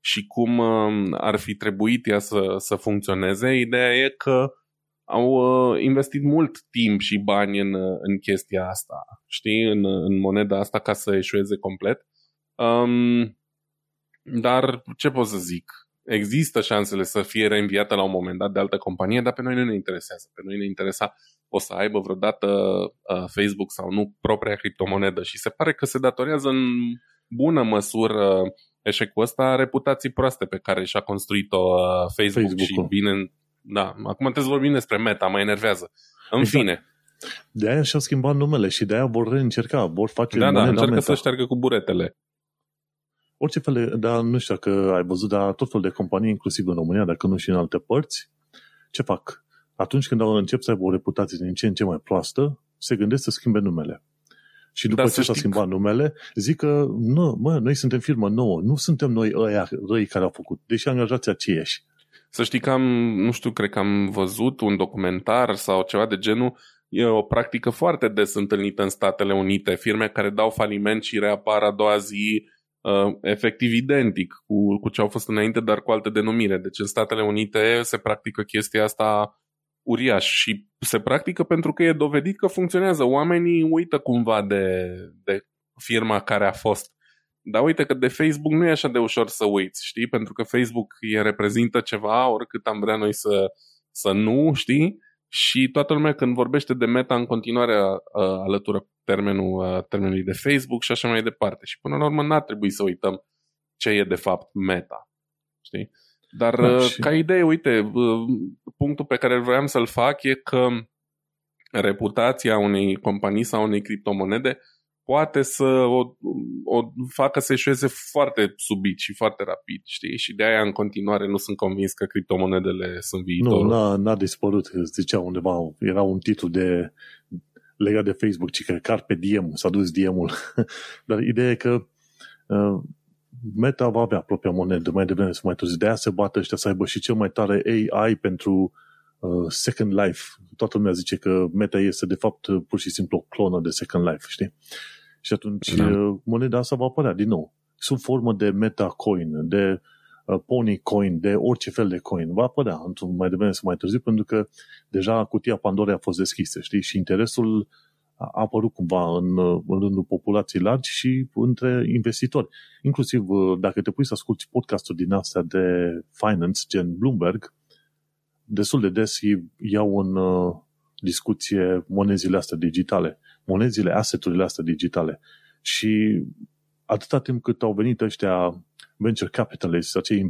și cum um, ar fi trebuit ea să, să funcționeze. Ideea e că au uh, investit mult timp și bani în, în chestia asta, știi, în, în moneda asta ca să eșueze complet. Um, dar ce pot să zic? există șansele să fie reînviată la un moment dat de altă companie, dar pe noi nu ne interesează. Pe noi ne interesa o să aibă vreodată uh, Facebook sau nu propria criptomonedă și se pare că se datorează în bună măsură eșecul ăsta reputații proaste pe care și-a construit-o uh, Facebook, Facebook și bine... Da, acum trebuie să vorbim despre Meta, mă enervează. În exact. fine. De aia și-au schimbat numele și de aia vor reîncerca, vor face Da, da, încearcă meta. să șteargă cu buretele orice fel de, dar nu știu dacă ai văzut, dar tot felul de companii, inclusiv în România, dacă nu și în alte părți, ce fac? Atunci când au încep să aibă o reputație din ce în ce mai proastă, se gândesc să schimbe numele. Și după da, ce s-a schimbat numele, zic că nu, mă, noi suntem firmă nouă, nu suntem noi ăia răi care au făcut, deși angajați aceiași. Să știi că am, nu știu, cred că am văzut un documentar sau ceva de genul, e o practică foarte des întâlnită în Statele Unite, firme care dau faliment și reapar a doua zi uh, efectiv identic cu, cu ce au fost înainte, dar cu alte denumire. Deci în Statele Unite se practică chestia asta uriaș și se practică pentru că e dovedit că funcționează. Oamenii uită cumva de, de firma care a fost. Dar uite că de Facebook nu e așa de ușor să uiți, știi? Pentru că Facebook e reprezintă ceva, oricât am vrea noi să, să nu, știi? Și toată lumea când vorbește de meta în continuare uh, alătură termenul, uh, termenului de Facebook și așa mai departe. Și până la urmă n-ar trebui să uităm ce e de fapt meta. Știi? Dar da, uh, și... ca idee, uite, uh, punctul pe care vreau să-l fac e că reputația unei companii sau unei criptomonede poate să o, o facă să eșueze foarte subit și foarte rapid, știi? Și de aia în continuare nu sunt convins că criptomonedele sunt viitorul. Nu, n-a, n-a dispărut, zicea undeva, era un titlu de legat de Facebook, ci că Carpe Diem, s-a dus Diemul. Dar ideea e că uh, Meta va avea propria monedă mai devreme sau mai târziu. De aia se bată ăștia să aibă și cel mai tare AI pentru uh, Second Life. Toată lumea zice că Meta este de fapt pur și simplu o clonă de Second Life, știi? Și atunci da. Uh, moneda asta va apărea din nou. Sub formă de Meta Coin, de uh, Pony Coin, de orice fel de coin. Va apărea într-un mai devreme sau mai târziu, pentru că deja cutia Pandorei a fost deschisă, știi? Și interesul a apărut cumva în, uh, în rândul populației largi și între investitori. Inclusiv dacă te pui să asculti podcasturi din astea de finance, gen Bloomberg, destul de des iau în discuție monezile astea digitale monezile, asseturile astea digitale. Și atâta timp cât au venit ăștia venture capitalists, acei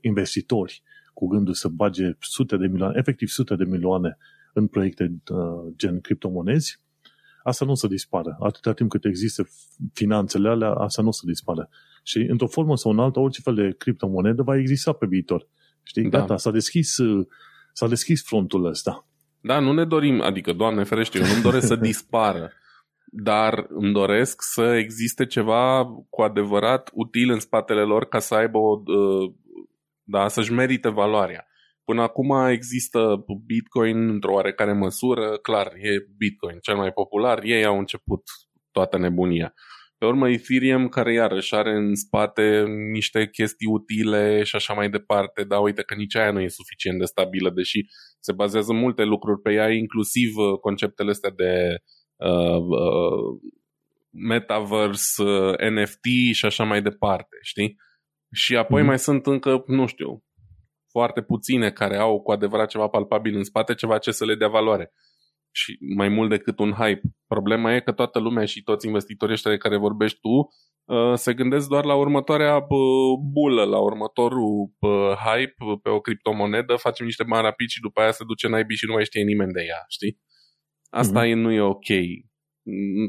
investitori, cu gândul să bage sute de milioane, efectiv sute de milioane în proiecte uh, gen criptomonezi, asta nu o să dispară. Atâta timp cât există finanțele alea, asta nu o să dispară. Și într-o formă sau în alta, orice fel de criptomonedă va exista pe viitor. Știi? Da. Gata, s-a deschis, uh, s-a deschis frontul ăsta. Da, nu ne dorim, adică, Doamne ferește, eu nu-mi doresc să dispară, dar îmi doresc să existe ceva cu adevărat util în spatele lor ca să aibă o, uh, da, să-și merite valoarea. Până acum există Bitcoin într-o oarecare măsură, clar, e Bitcoin cel mai popular, ei au început toată nebunia. Pe urmă, Ethereum, care iarăși are în spate niște chestii utile și așa mai departe, dar uite că nici aia nu e suficient de stabilă, deși se bazează multe lucruri pe ea, inclusiv uh, conceptele astea de uh, uh, metaverse, uh, NFT și așa mai departe, știi? Și apoi mm-hmm. mai sunt încă, nu știu, foarte puține care au cu adevărat ceva palpabil în spate, ceva ce să le dea valoare și mai mult decât un hype. Problema e că toată lumea și toți investitorii ăștia de care vorbești tu uh, se gândesc doar la următoarea uh, bulă, la următorul uh, hype pe o criptomonedă, facem niște bani rapid și după aia se duce naibii și nu mai știe nimeni de ea, știi? Asta mm-hmm. e, nu e ok.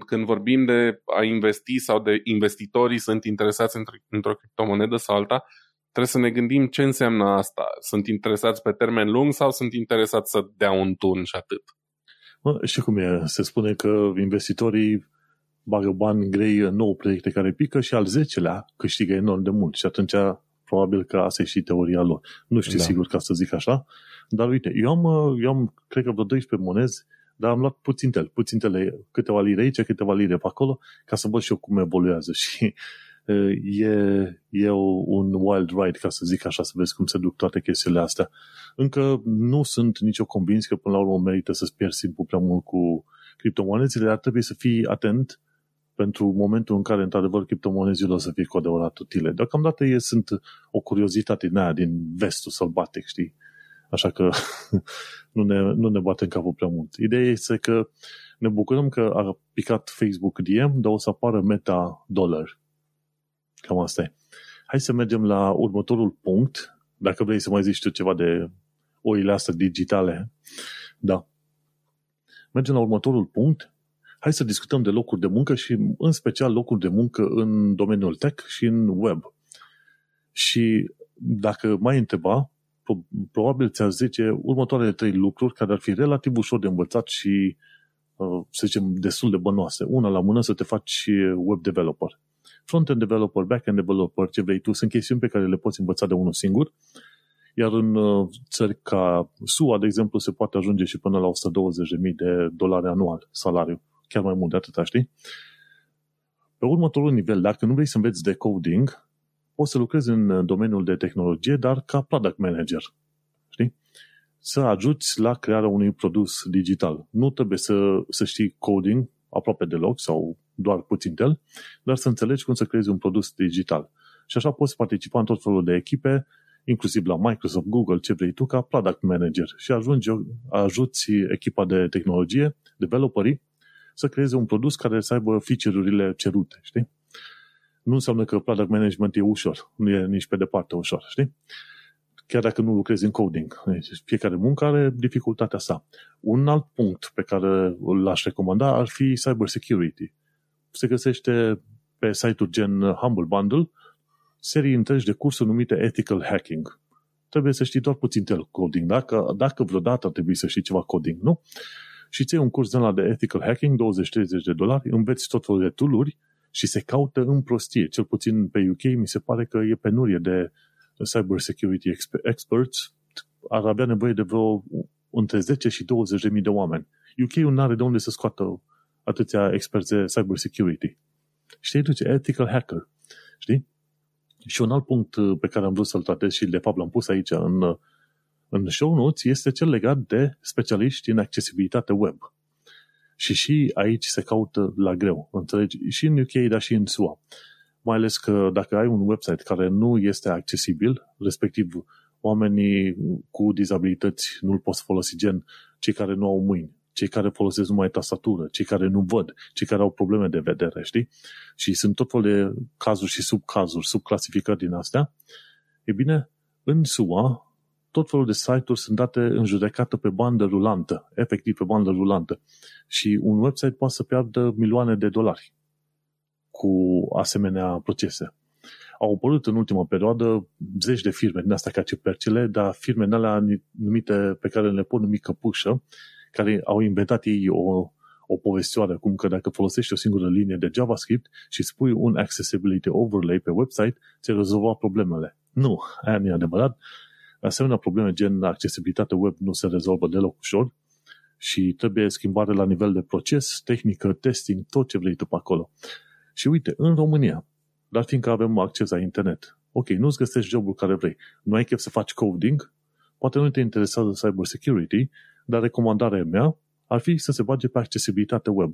Când vorbim de a investi sau de investitorii sunt interesați într- într-o criptomonedă sau alta, trebuie să ne gândim ce înseamnă asta. Sunt interesați pe termen lung sau sunt interesați să dea un tun și atât? Mă, și cum e? Se spune că investitorii bagă bani grei în nou proiecte care pică și al zecelea câștigă enorm de mult. Și atunci probabil că asta e și teoria lor. Nu știu da. sigur ca să zic așa, dar uite, eu am, eu am cred că vreo 12 monezi, dar am luat puțin tel, puțin tele, câteva lire aici, câteva lire pe acolo, ca să văd și eu cum evoluează. Și e, e un wild ride, ca să zic așa, să vezi cum se duc toate chestiile astea. Încă nu sunt nicio convins că până la urmă merită să-ți pierzi timpul prea mult cu criptomonezile, dar trebuie să fii atent pentru momentul în care, într-adevăr, criptomonezile o să fie cu adevărat utile. Deocamdată ei sunt o curiozitate din aia, din vestul sălbatic, știi? Așa că nu ne, nu ne batem capul prea mult. Ideea este că ne bucurăm că a picat Facebook DM, dar o să apară Meta Dollar. Cam asta e. Hai să mergem la următorul punct, dacă vrei să mai zici tu ceva de oile astea digitale. Da. Mergem la următorul punct. Hai să discutăm de locuri de muncă și în special locuri de muncă în domeniul tech și în web. Și dacă mai întreba, probabil ți-ar zice următoarele trei lucruri care ar fi relativ ușor de învățat și, uh, să zicem, destul de bănoase. Una la mână să te faci web developer front-end developer, back-end developer, ce vrei tu, sunt chestiuni pe care le poți învăța de unul singur, iar în uh, țări ca SUA, de exemplu, se poate ajunge și până la 120.000 de dolari anual salariu, chiar mai mult de atâta, știi? Pe următorul nivel, dacă nu vrei să înveți de coding, poți să lucrezi în domeniul de tehnologie, dar ca product manager, știi? Să ajuți la crearea unui produs digital. Nu trebuie să, să știi coding aproape deloc sau doar puțin el, dar să înțelegi cum să creezi un produs digital. Și așa poți participa în tot felul de echipe, inclusiv la Microsoft, Google, ce vrei tu, ca product manager și ajungi, ajuți echipa de tehnologie, developerii, să creeze un produs care să aibă feature-urile cerute, știi? Nu înseamnă că product management e ușor, nu e nici pe departe ușor, știi? Chiar dacă nu lucrezi în coding. Deci fiecare muncă are dificultatea sa. Un alt punct pe care l-aș recomanda ar fi cyber security se găsește pe site-uri gen Humble Bundle serii întregi de cursuri numite Ethical Hacking. Trebuie să știi doar puțin tel coding. Dacă, dacă vreodată ar trebui să știi ceva coding, nu? Și ți un curs de la de Ethical Hacking, 20-30 de dolari, înveți tot felul de tool și se caută în prostie. Cel puțin pe UK mi se pare că e penurie de cyber security experts. Ar avea nevoie de vreo între 10 și 20 de mii de oameni. UK-ul nu are de unde să scoată atâția experți de cyber security. Știi, duce ethical hacker. Știi? Și un alt punct uh, pe care am vrut să-l tratez și de fapt l-am pus aici în, uh, în show notes este cel legat de specialiști în accesibilitate web. Și și aici se caută la greu, înțelegi? Și în UK, dar și în SUA. Mai ales că dacă ai un website care nu este accesibil, respectiv oamenii cu dizabilități nu-l poți folosi, gen cei care nu au mâini, cei care folosesc numai tastatură, cei care nu văd, cei care au probleme de vedere, știi? Și sunt tot felul de cazuri și subcazuri, subclasificări din astea. E bine, în SUA, tot felul de site-uri sunt date în judecată pe bandă rulantă, efectiv pe bandă rulantă. Și un website poate să piardă milioane de dolari cu asemenea procese. Au apărut în ultima perioadă zeci de firme din astea ca ciupercile, dar firme din alea numite, pe care le pot numi căpușă, care au inventat ei o, o povestioară, cum că dacă folosești o singură linie de JavaScript și spui un accessibility overlay pe website, ți rezolva problemele. Nu, aia nu e adevărat. Asemenea probleme gen accesibilitate web nu se rezolvă deloc ușor și trebuie schimbare la nivel de proces, tehnică, testing, tot ce vrei tu pe acolo. Și uite, în România, dar fiindcă avem acces la internet, ok, nu-ți găsești jobul care vrei, nu ai chef să faci coding, poate nu te interesează cyber security, dar recomandarea mea ar fi să se bage pe accesibilitate web.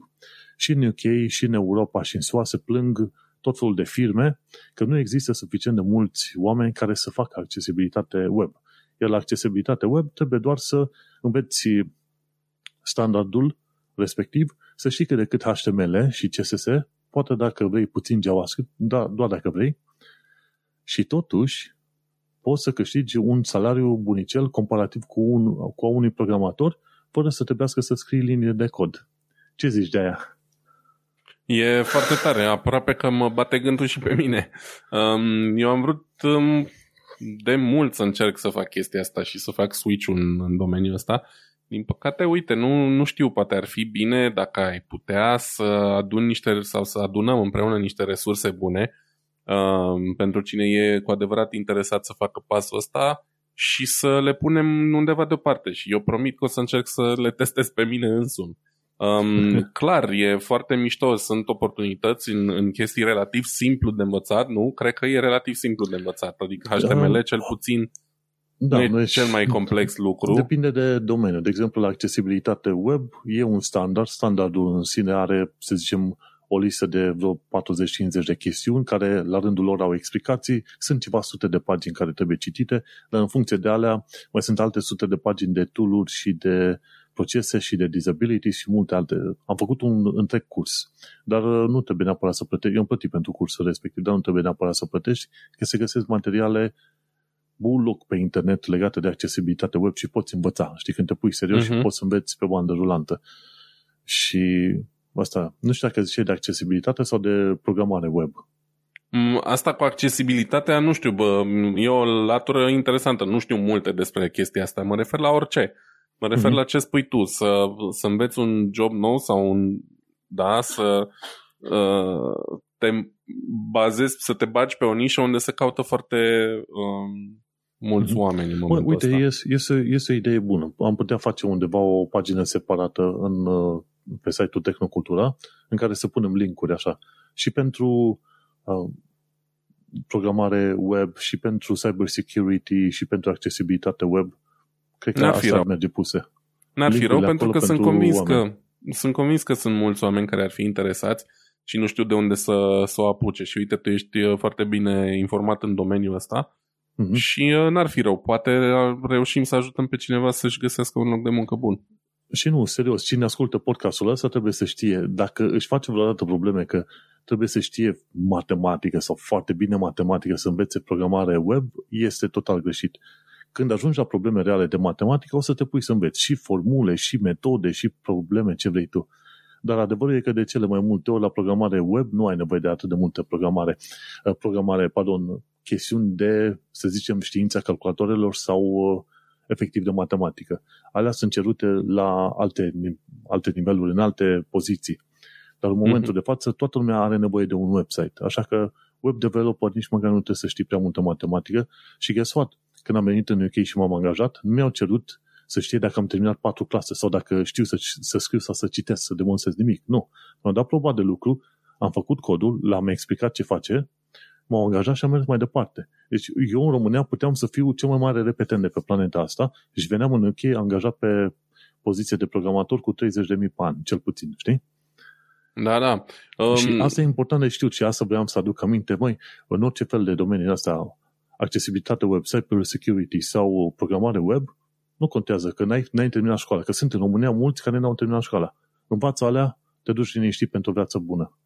Și în UK, și în Europa, și în SUA se plâng tot felul de firme că nu există suficient de mulți oameni care să facă accesibilitate web. Iar la accesibilitate web trebuie doar să înveți standardul respectiv, să știi că de cât HTML și CSS, poate dacă vrei puțin JavaScript, da, doar dacă vrei, și totuși poți să câștigi un salariu bunicel comparativ cu, un, cu unui programator fără să trebuiască să scrii linie de cod. Ce zici de aia? E foarte tare, aproape că mă bate gândul și pe mine. Um, eu am vrut um, de mult să încerc să fac chestia asta și să fac switch-ul în, în domeniul ăsta. Din păcate, uite, nu, nu știu, poate ar fi bine dacă ai putea să adun niște sau să adunăm împreună niște resurse bune um, pentru cine e cu adevărat interesat să facă pasul ăsta și să le punem undeva deoparte. Și eu promit că o să încerc să le testez pe mine însumi. Um, clar, e foarte mișto, sunt oportunități în, în chestii relativ simplu de învățat, nu? Cred că e relativ simplu de învățat, adică HTML da. cel puțin da, nu e nu cel mai complex lucru. Depinde de domeniu. De exemplu, la accesibilitate web e un standard. Standardul în sine are, să zicem, o listă de vreo 40-50 de chestiuni care la rândul lor au explicații. Sunt ceva sute de pagini care trebuie citite, dar în funcție de alea mai sunt alte sute de pagini de tool și de procese și de disability și multe alte. Am făcut un întreg curs, dar uh, nu trebuie neapărat să plătești. Eu am plătit pentru cursul respectiv, dar nu trebuie neapărat să plătești, că se găsesc materiale loc pe internet legate de accesibilitate web și poți învăța. Știi, când te pui serios uh-huh. și mhm. poți să înveți pe bandă rulantă. Și asta, nu știu dacă zice de accesibilitate sau de programare web. Mm, asta cu accesibilitatea, nu știu, bă, e o latură interesantă. Nu știu multe despre chestia asta. Mă refer la orice. Mă refer mm-hmm. la ce spui tu, să, să înveți un job nou sau un, da, să uh, te bazezi, să te bagi pe o nișă unde se caută foarte uh, mulți mm-hmm. oameni în momentul Uite, ăsta. Este, este, este o idee bună. Am putea face undeva o pagină separată în, uh, pe site-ul Tehnocultura în care să punem linkuri așa. Și pentru uh, programare web și pentru cyber security și pentru accesibilitate web Cred că N-ar fi rău. merge puse. N-ar fi rău pentru că pentru sunt convins oameni. că sunt convins că sunt mulți oameni care ar fi interesați și nu știu de unde să, să o apuce. Și uite, tu ești uh, foarte bine informat în domeniul ăsta uh-huh. și uh, n-ar fi rău. Poate reușim să ajutăm pe cineva să-și găsească un loc de muncă bun. Și nu, serios, cine ascultă podcastul ăsta trebuie să știe, dacă își face vreodată probleme că trebuie să știe matematică sau foarte bine matematică, să învețe programare web, este total greșit când ajungi la probleme reale de matematică, o să te pui să înveți și formule, și metode, și probleme, ce vrei tu. Dar adevărul e că de cele mai multe ori la programare web nu ai nevoie de atât de multă programare, uh, programare, pardon, chestiuni de, să zicem, știința calculatoarelor sau uh, efectiv de matematică. Alea sunt cerute la alte, alte niveluri, în alte poziții. Dar în momentul mm-hmm. de față, toată lumea are nevoie de un website. Așa că web developer nici măcar nu trebuie să știi prea multă matematică și guess what? când am venit în UK și m-am angajat, nu mi-au cerut să știe dacă am terminat patru clase sau dacă știu să, să scriu sau să citesc, să demonstrez nimic. Nu. M-am dat proba de lucru, am făcut codul, l-am explicat ce face, m-au angajat și am mers mai departe. Deci eu în România puteam să fiu cel mai mare repetent de pe planeta asta și veneam în UK angajat pe poziție de programator cu 30.000 pe an, cel puțin, știi? Da, da. Um... Și asta e important de știut și asta vreau să aduc aminte. Măi, în orice fel de domenii astea, accesibilitate web, cyber security sau programare web, nu contează că n-ai, n-ai terminat școala, că sunt în România mulți care n-au terminat școala. Învață alea, te duci liniștit pentru o viață bună.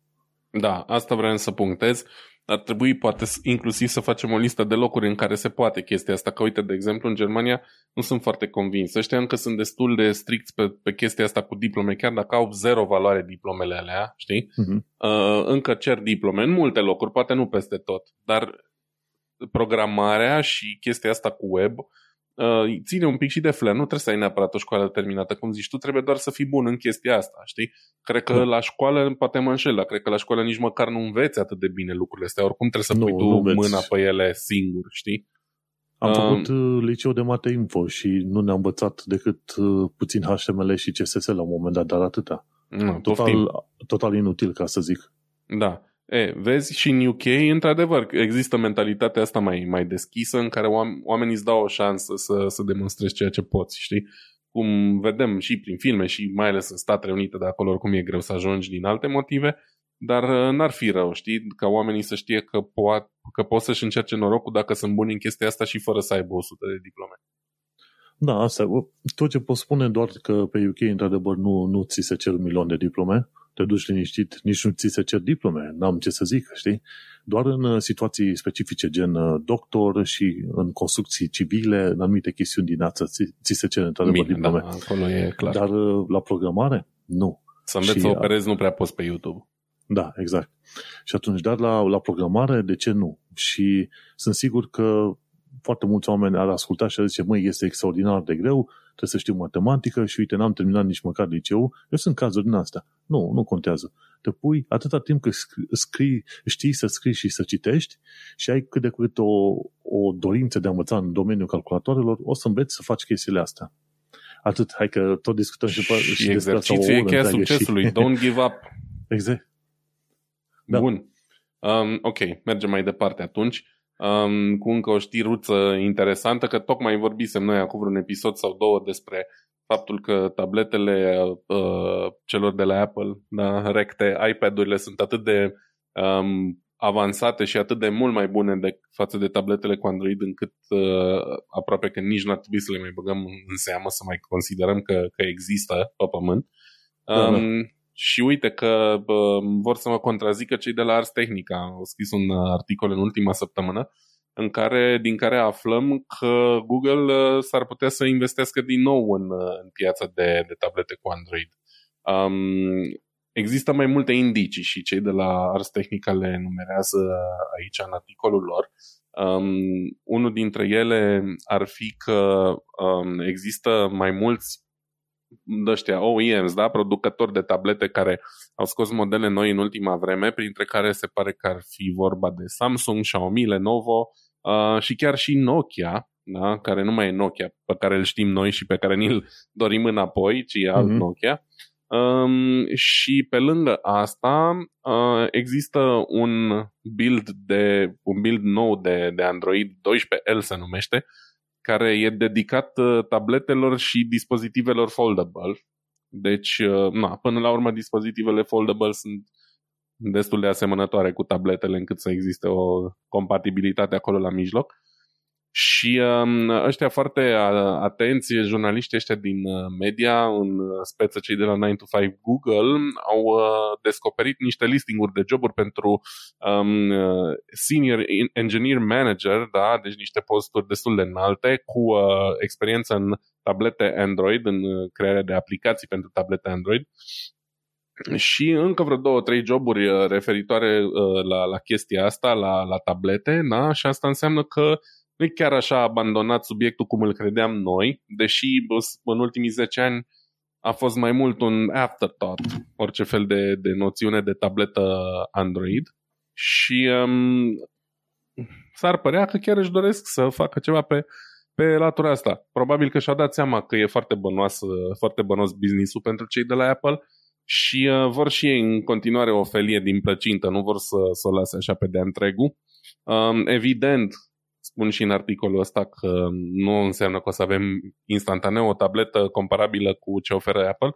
Da, asta vreau să punctez. Ar trebui poate inclusiv să facem o listă de locuri în care se poate chestia asta. Că uite, de exemplu, în Germania nu sunt foarte convins. Ăștia încă sunt destul de stricți pe, pe chestia asta cu diplome, chiar dacă au zero valoare diplomele alea, știi? Uh-huh. Uh, încă cer diplome în multe locuri, poate nu peste tot. Dar programarea și chestia asta cu web uh, ține un pic și de flair. Nu trebuie să ai neapărat o școală terminată, cum zici tu, trebuie doar să fii bun în chestia asta, știi? Cred că da. la școală, poate mă înșel, dar cred că la școală nici măcar nu înveți atât de bine lucrurile astea. Oricum trebuie să nu, pui tu mâna pe ele singur, știi? Am um, făcut uh, liceu de mate info și nu ne-am învățat decât uh, puțin HTML și CSS la un moment dat, dar atâta. Nu, total, total inutil, ca să zic. Da. E, vezi, și în UK, într-adevăr, există mentalitatea asta mai, mai deschisă în care oamenii îți dau o șansă să, să demonstrezi ceea ce poți, știi? Cum vedem și prin filme și mai ales în Statele Unite, de acolo oricum e greu să ajungi din alte motive, dar uh, n-ar fi rău, știi? Ca oamenii să știe că, po- că pot să-și încerce norocul dacă sunt buni în chestia asta și fără să aibă 100 de diplome. Da, asta tot ce pot spune doar că pe UK, într-adevăr, nu, nu ți se cer un milion de diplome, te duci liniștit, nici nu ți se cer diplome, n-am ce să zic, știi? Doar în uh, situații specifice, gen uh, doctor și în construcții civile, în anumite chestiuni din ață, ți, ți se cer într-adevăr Bine, diplome. Da, acolo e clar. Dar la programare, nu. Să înveți să operezi nu prea poți pe YouTube. Da, exact. Și atunci, dar la, la programare, de ce nu? Și sunt sigur că foarte mulți oameni ar asculta și ar zice, măi, este extraordinar de greu, trebuie să știu matematică și uite, n-am terminat nici măcar liceu. Eu sunt cazuri din astea. Nu, nu contează. Te pui atâta timp cât scrii, știi să scrii și să citești și ai cât de cât o, o dorință de a învăța în domeniul calculatoarelor, o să înveți să faci chestiile astea. Atât, hai că tot discutăm și, și, și exercițiul e cheia succesului. Și... Don't give up. Exact. Da. Bun. Um, ok, mergem mai departe atunci. Um, cu încă o știruță interesantă, că tocmai vorbisem noi acum vreun episod sau două despre faptul că tabletele uh, celor de la Apple, da, recte, iPad-urile sunt atât de um, avansate și atât de mult mai bune de, față de tabletele cu Android încât uh, aproape că nici nu ar trebui să le mai băgăm în seamă, să mai considerăm că, că există pe pământ. Um, uh-huh. Și uite că bă, vor să mă contrazică cei de la Ars Technica. Au scris un articol în ultima săptămână în care, din care aflăm că Google uh, s-ar putea să investească din nou în, uh, în piața de, de tablete cu Android. Um, există mai multe indicii și cei de la Ars Technica le numerează aici în articolul lor. Um, unul dintre ele ar fi că um, există mai mulți ăștia OEMs, da, producători de tablete care au scos modele noi în ultima vreme, printre care se pare că ar fi vorba de Samsung, Xiaomi, Lenovo uh, și chiar și Nokia, da, care nu mai e Nokia pe care îl știm noi și pe care ni-l dorim înapoi, ci e alt mm-hmm. Nokia. Um, și pe lângă asta uh, există un build de un build nou de, de Android 12L se numește, care e dedicat uh, tabletelor și dispozitivelor foldable. Deci, uh, na, până la urmă, dispozitivele foldable sunt destul de asemănătoare cu tabletele încât să existe o compatibilitate acolo la mijloc. Și um, ăștia foarte atenți, jurnaliștii ăștia din uh, media, în uh, speță cei de la 9 to 5 Google, au uh, descoperit niște listinguri de joburi pentru um, uh, Senior Engineer Manager, da? deci niște posturi destul de înalte, cu uh, experiență în tablete Android, în crearea de aplicații pentru tablete Android. Și încă vreo două, trei joburi referitoare uh, la, la chestia asta, la, la tablete, da? și asta înseamnă că nu e chiar așa abandonat subiectul cum îl credeam noi, deși în ultimii 10 ani a fost mai mult un afterthought, orice fel de, de noțiune de tabletă Android și um, s-ar părea că chiar își doresc să facă ceva pe, pe latura asta. Probabil că și-a dat seama că e foarte bănoas, foarte bănos business-ul pentru cei de la Apple și uh, vor și ei în continuare o felie din plăcintă, nu vor să, să o lase așa pe de întregul. Um, evident, spun și în articolul ăsta că nu înseamnă că o să avem instantaneu o tabletă comparabilă cu ce oferă Apple,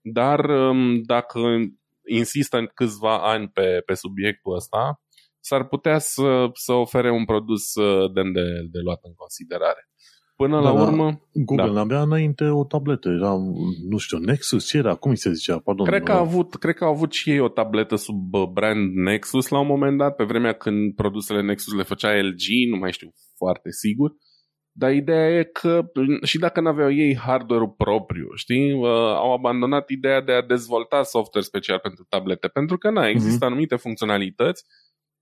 dar um, dacă insistă în câțiva ani pe, pe subiectul ăsta, s-ar putea să, să ofere un produs uh, de, de, de luat în considerare. Până da, la urmă... Google da. avea înainte o tabletă, era, nu știu, Nexus, ce era? Cum îi se zicea? Pardon, cred, că a avut, cred că au avut și ei o tabletă sub uh, brand Nexus la un moment dat, pe vremea când produsele Nexus le făcea LG, nu mai știu foarte sigur. Dar ideea e că și dacă nu aveau ei hardware-ul propriu, știi, uh, au abandonat ideea de a dezvolta software special pentru tablete, pentru că na, există mm-hmm. anumite funcționalități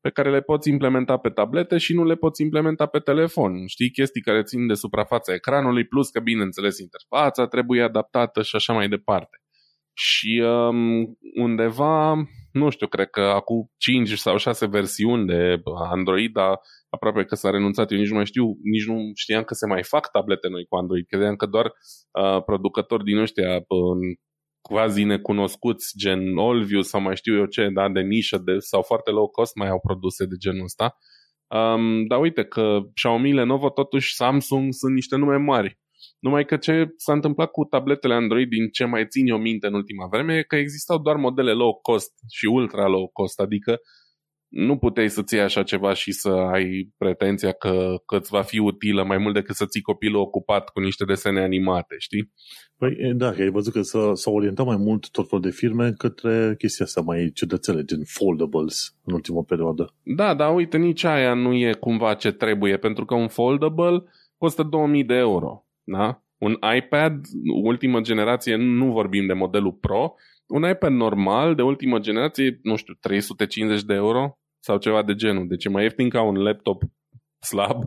pe care le poți implementa pe tablete și nu le poți implementa pe telefon. Știi, chestii care țin de suprafața ecranului, plus că, bineînțeles, interfața trebuie adaptată și așa mai departe. Și um, undeva, nu știu, cred că acum 5 sau 6 versiuni de Android, a, aproape că s-a renunțat, eu nici nu mai știu, nici nu știam că se mai fac tablete noi cu Android, credeam că doar uh, producători din ăștia uh, quasi necunoscuți, gen Olview sau mai știu eu ce, da, de nișă de, sau foarte low cost mai au produse de genul ăsta. Um, dar uite că Xiaomi, Lenovo, totuși Samsung sunt niște nume mari. Numai că ce s-a întâmplat cu tabletele Android din ce mai țin eu minte în ultima vreme e că existau doar modele low cost și ultra low cost, adică nu puteai să ții așa ceva și să ai pretenția că, că îți va fi utilă mai mult decât să ții copilul ocupat cu niște desene animate, știi? Păi da, ai văzut că s-a, s-a orientat mai mult tot felul de firme către chestia asta mai ciudățele, gen foldables în ultima perioadă. Da, dar uite, nici aia nu e cumva ce trebuie, pentru că un foldable costă 2000 de euro, da? Un iPad, ultimă generație, nu vorbim de modelul Pro, un iPad normal de ultimă generație, nu știu, 350 de euro sau ceva de genul. Deci e mai ieftin ca un laptop slab,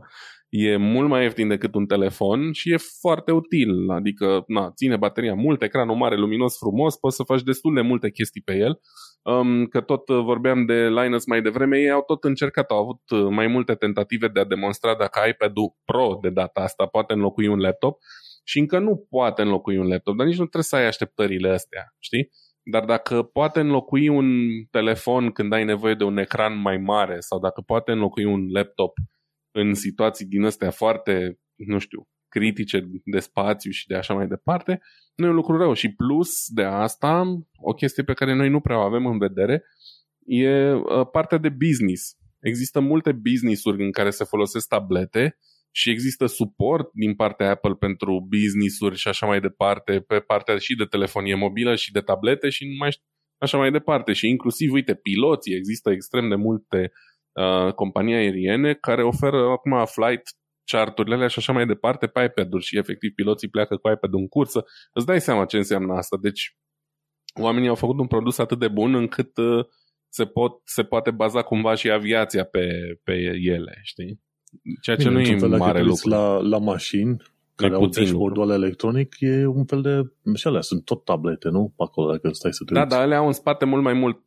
e mult mai ieftin decât un telefon și e foarte util. Adică, na, ține bateria mult, ecranul mare, luminos, frumos, poți să faci destul de multe chestii pe el. Um, că tot vorbeam de Linus mai devreme, ei au tot încercat, au avut mai multe tentative de a demonstra dacă iPad-ul Pro de data asta poate înlocui un laptop și încă nu poate înlocui un laptop, dar nici nu trebuie să ai așteptările astea, știi? Dar dacă poate înlocui un telefon când ai nevoie de un ecran mai mare sau dacă poate înlocui un laptop în situații din astea foarte, nu știu, critice de spațiu și de așa mai departe, nu e un lucru rău. Și plus de asta, o chestie pe care noi nu prea o avem în vedere, e uh, partea de business. Există multe business-uri în care se folosesc tablete și există suport din partea Apple pentru business-uri și așa mai departe, pe partea și de telefonie mobilă și de tablete și mai așa mai departe. Și inclusiv, uite, piloții, există extrem de multe uh, companii aeriene care oferă acum flight charturile alea și așa mai departe pe iPad-uri și efectiv piloții pleacă cu iPad în cursă. Îți dai seama ce înseamnă asta. Deci oamenii au făcut un produs atât de bun încât uh, se, pot, se poate baza cumva și aviația pe, pe ele, știi? Ceea ce Bine, nu e mare lucru. La, la mașini, care au dashboard-ul electronic, e un fel de... Și alea sunt tot tablete, nu? Pe acolo, dacă stai să te Da, uiți. dar alea au în spate mult mai mult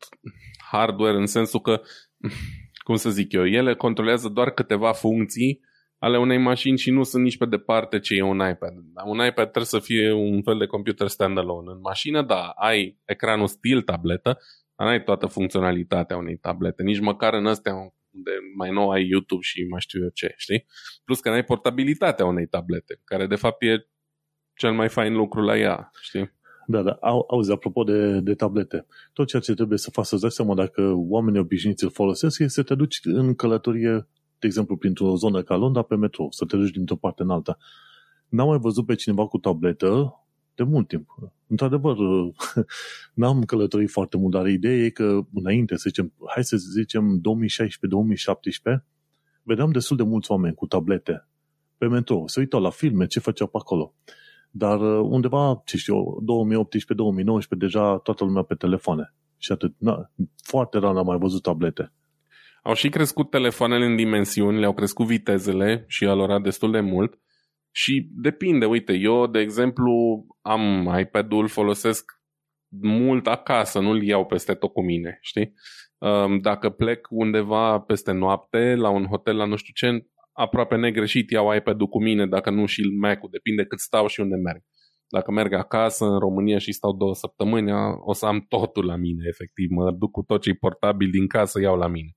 hardware, în sensul că, cum să zic eu, ele controlează doar câteva funcții ale unei mașini și nu sunt nici pe departe ce e un iPad. Un iPad trebuie să fie un fel de computer standalone. În mașină, da, ai ecranul stil tabletă, dar n-ai toată funcționalitatea unei tablete. Nici măcar în astea unde mai nou ai YouTube și mai știu eu ce, știi? Plus că n-ai portabilitatea unei tablete, care de fapt e cel mai fain lucru la ea, știi? Da, da. Au, auzi, apropo de, de tablete, tot ceea ce trebuie să faci să-ți dai seama dacă oamenii obișnuiți îl folosesc e să te duci în călătorie, de exemplu, printr-o zonă ca Londra pe metro, să te duci dintr-o parte în alta. N-am mai văzut pe cineva cu tabletă de mult timp. Într-adevăr, n-am călătorit foarte mult, dar ideea e că înainte, să zicem, hai să zicem 2016-2017, vedeam destul de mulți oameni cu tablete pe metro, se uitau la filme, ce făceau pe acolo. Dar uh, undeva, ce știu, 2018-2019, deja toată lumea pe telefoane. Și atât. Na, foarte rar am mai văzut tablete. Au și crescut telefoanele în dimensiuni, le-au crescut vitezele și alora destul de mult și depinde, uite, eu, de exemplu, am iPad-ul, folosesc mult acasă, nu-l iau peste tot cu mine, știi? Um, dacă plec undeva peste noapte, la un hotel, la nu știu ce, aproape negreșit iau iPad-ul cu mine, dacă nu și Mac-ul, depinde cât stau și unde merg. Dacă merg acasă, în România și stau două săptămâni, o să am totul la mine, efectiv. Mă duc cu tot ce e portabil din casă, iau la mine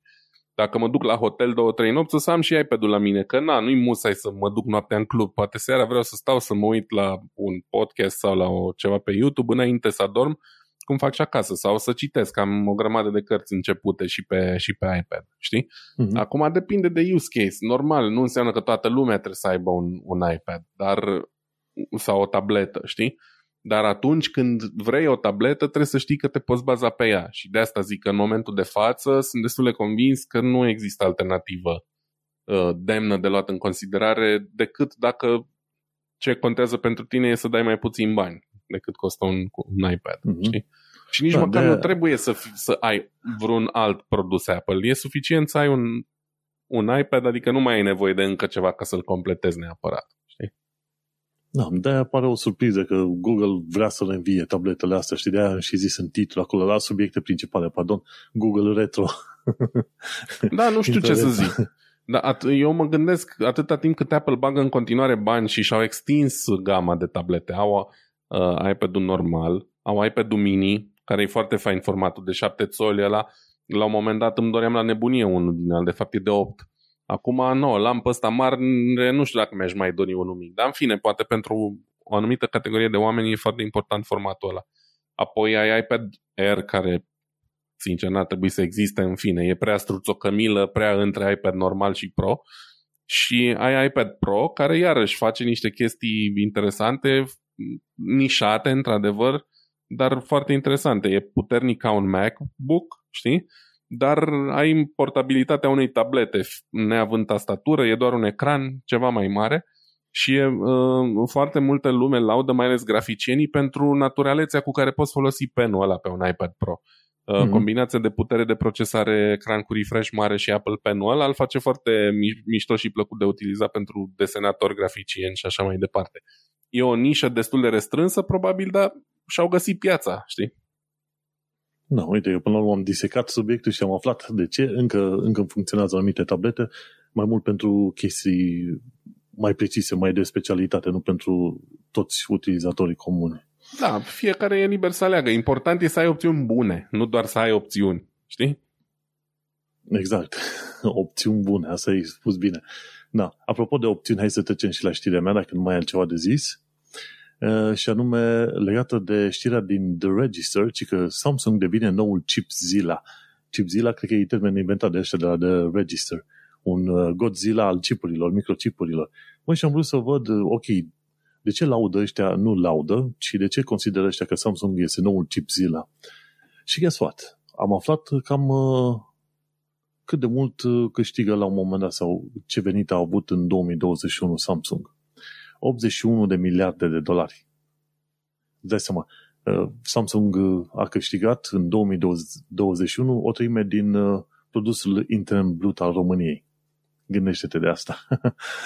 dacă mă duc la hotel două, trei nopți, o să am și iPad-ul la mine, că na, nu-i musai să mă duc noaptea în club, poate seara vreau să stau să mă uit la un podcast sau la o, ceva pe YouTube înainte să adorm, cum fac și acasă, sau să citesc, am o grămadă de cărți începute și pe, și pe iPad, știi? Uh-huh. Acum depinde de use case, normal, nu înseamnă că toată lumea trebuie să aibă un, un iPad, dar sau o tabletă, știi? Dar atunci când vrei o tabletă, trebuie să știi că te poți baza pe ea. Și de asta zic că în momentul de față sunt destul de convins că nu există alternativă uh, demnă de luat în considerare decât dacă ce contează pentru tine e să dai mai puțin bani decât costă un, un iPad. Mm-hmm. Știi? Și nici da, măcar de... nu trebuie să, fi, să ai vreun alt produs Apple. E suficient să ai un, un iPad, adică nu mai ai nevoie de încă ceva ca să-l completezi neapărat. Da, de-aia apare o surpriză că Google vrea să le învie tabletele astea, și de-aia am și zis în titlu acolo, la subiecte principale, pardon, Google Retro. Da, nu știu ce să zic. Da, at- eu mă gândesc, atâta timp cât Apple bagă în continuare bani și și-au extins gama de tablete, au uh, iPad-ul normal, au iPad-ul mini, care e foarte fain formatul de 7 țoli ăla. La un moment dat îmi doream la nebunie unul din el, de fapt e de 8. Acum, nu, l-am pe ăsta mare, nu știu dacă mi-aș mai dori unul mic. Dar, în fine, poate pentru o anumită categorie de oameni e foarte important formatul ăla. Apoi ai iPad Air, care, sincer, n-ar trebui să existe, în fine, e prea struțocămilă, prea între iPad normal și Pro. Și ai iPad Pro, care iarăși face niște chestii interesante, nișate, într-adevăr, dar foarte interesante. E puternic ca un MacBook, știi? Dar ai portabilitatea unei tablete, neavând tastatură, e doar un ecran ceva mai mare și e, uh, foarte multe lume laudă, mai ales graficienii, pentru naturalețea cu care poți folosi penul ăla pe un iPad Pro. Uh, mm-hmm. Combinația de putere de procesare, ecran cu refresh mare și Apple Pen-ul ăla îl face foarte mi- mișto și plăcut de utilizat pentru desenatori, graficieni și așa mai departe. E o nișă destul de restrânsă, probabil, dar și-au găsit piața, știi? Da, uite, eu până la urmă am disecat subiectul și am aflat de ce încă, încă funcționează anumite tablete, mai mult pentru chestii mai precise, mai de specialitate, nu pentru toți utilizatorii comuni. Da, fiecare e liber să aleagă. Important e să ai opțiuni bune, nu doar să ai opțiuni. Știi? Exact. opțiuni bune, asta ai spus bine. Da. Apropo de opțiuni, hai să trecem și la știrea mea, dacă nu mai ai altceva de zis. Uh, și anume legată de știrea din The Register, ci că Samsung devine noul chip Zilla. Chip Zilla, cred că e termenul inventat de ăștia de la The Register. Un uh, Godzilla al chipurilor, microchipurilor. Măi, și am vrut să văd, uh, ok, de ce laudă ăștia, nu laudă, ci de ce consideră ăștia că Samsung este noul chip Zilla? Și guess what? Am aflat cam uh, cât de mult uh, câștigă la un moment dat sau ce venit a avut în 2021 Samsung. 81 de miliarde de dolari. Îți dai seama, uh, Samsung a câștigat în 2021 o treime din produsul intern brut al României. Gândește-te de asta.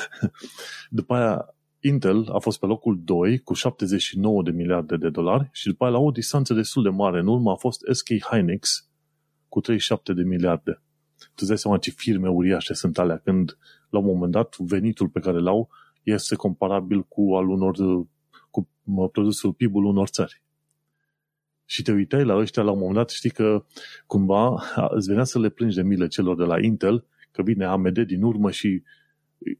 După aia, Intel a fost pe locul 2 cu 79 de miliarde de dolari și după aia la o distanță destul de mare în urmă a fost SK Hynix cu 37 de miliarde. Tu dai seama ce firme uriașe sunt alea când la un moment dat venitul pe care l-au este comparabil cu al unor cu produsul PIB-ul unor țări. Și te uitai la ăștia la un moment dat, știi că cumva îți venea să le plângi de milă celor de la Intel, că vine AMD din urmă și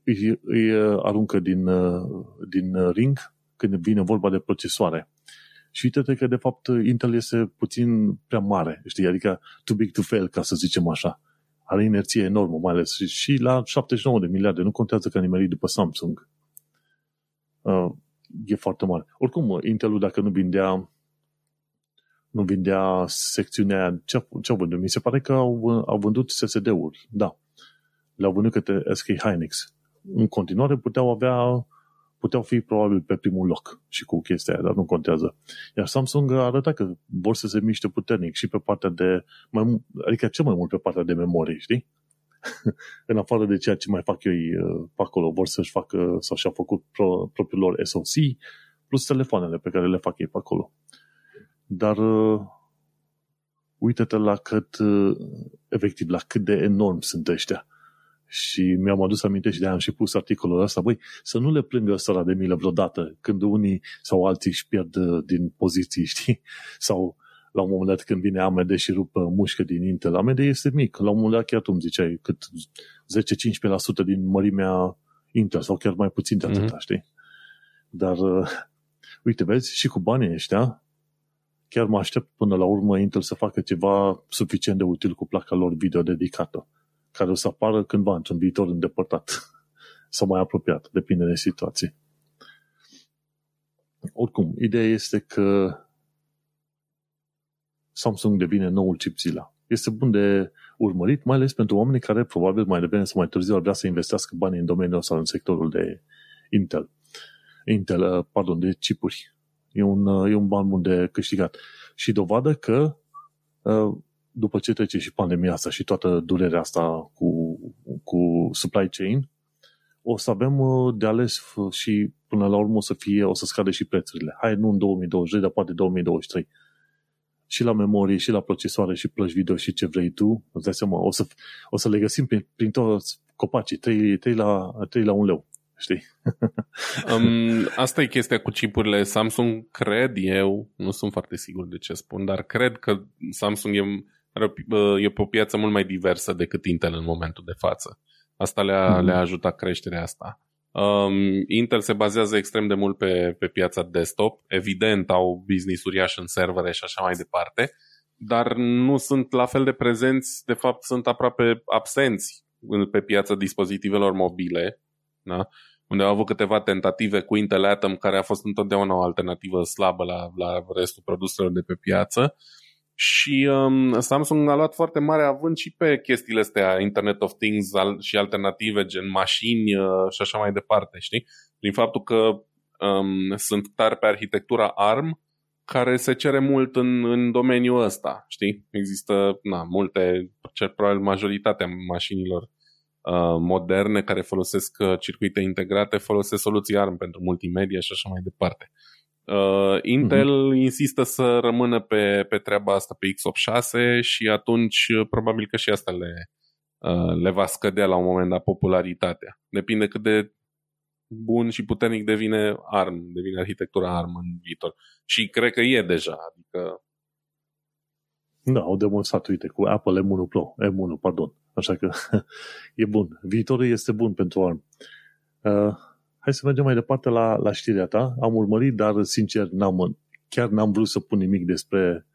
îi, îi uh, aruncă din, uh, din uh, ring când vine vorba de procesoare. Și uite că, de fapt, Intel este puțin prea mare, știi? Adică too big to fail, ca să zicem așa. Are inerție enormă, mai ales. Și la 79 de miliarde, nu contează că nimeri după Samsung. Uh, e foarte mare. Oricum, Intelul, dacă nu vindea nu vindea secțiunea aia, ce, ce au vândut? Mi se pare că au, au vândut SSD-uri, da le-au vândut către SK Hynix. În continuare puteau avea puteau fi probabil pe primul loc și cu chestia aia, dar nu contează. Iar Samsung a arătat că vor să se miște puternic și pe partea de, mai, adică cel mai mult pe partea de memorie, știi? în afară de ceea ce mai fac eu uh, pe acolo, vor să-și facă sau și-au făcut pro, propriul lor SoC plus telefoanele pe care le fac ei pe acolo. Dar uh, uite-te la cât, uh, efectiv, la cât de enorm sunt ăștia. Și mi-am adus aminte și de am și pus articolul ăsta, băi, să nu le plângă ăsta de milă vreodată, când unii sau alții își pierd uh, din poziții, știi? Sau la un moment dat când vine AMD și rupă mușcă din Intel. AMD este mic. La un moment dat chiar tu îmi ziceai cât 10-15% din mărimea Intel sau chiar mai puțin de atâta, mm-hmm. știi? Dar, uh, uite, vezi, și cu banii ăștia, chiar mă aștept până la urmă Intel să facă ceva suficient de util cu placa lor video dedicată care o să apară cândva într-un viitor îndepărtat sau mai apropiat, depinde de situație. Oricum, ideea este că Samsung devine noul chip Zilla. Este bun de urmărit, mai ales pentru oamenii care probabil mai devreme sau mai târziu ar vrea să investească bani în domeniul sau în sectorul de Intel. Intel, uh, pardon, de chipuri. E un, uh, e un ban bun de câștigat. Și dovadă că uh, după ce trece și pandemia asta și toată durerea asta cu, cu supply chain, o să avem uh, de ales și până la urmă o să fie, o să scadă și prețurile. Hai, nu în 2022, dar poate 2023. Și la memorie, și la procesoare, și plăci video, și ce vrei tu, îți dai seama, o să, o să le găsim prin, prin toți copacii, 3, 3, la, 3 la 1 leu. știi? um, asta e chestia cu chipurile Samsung, cred eu, nu sunt foarte sigur de ce spun, dar cred că Samsung e, e pe o piață mult mai diversă decât Intel în momentul de față. Asta le-a, mm-hmm. le-a ajutat creșterea asta. Um, Intel se bazează extrem de mult pe, pe piața desktop. Evident, au business uriaș în servere și așa mai departe, dar nu sunt la fel de prezenți, de fapt sunt aproape absenți pe piața dispozitivelor mobile, da? unde au avut câteva tentative cu Intel Atom, care a fost întotdeauna o alternativă slabă la, la restul produselor de pe piață. Și um, Samsung a luat foarte mare având și pe chestiile astea, Internet of Things al, și alternative, gen mașini uh, și așa mai departe, știi? Prin faptul că um, sunt tari pe arhitectura ARM, care se cere mult în, în domeniul ăsta, știi? Există na, multe, probabil majoritatea mașinilor uh, moderne care folosesc uh, circuite integrate folosesc soluții ARM pentru multimedia și așa mai departe. Uh, Intel uh-huh. insistă să rămână pe, pe treaba asta pe x86 și atunci uh, probabil că și asta le, uh, le va scădea la un moment dat popularitatea. Depinde cât de bun și puternic devine ARM, devine arhitectura ARM în viitor. Și cred că e deja, adică... Da, au demonstrat, uite, cu Apple M1 Pro, M1, pardon. Așa că e bun. Viitorul este bun pentru ARM. Uh, hai să mergem mai departe la, la știrea ta. Am urmărit, dar sincer, n-am, chiar n-am vrut să pun nimic despre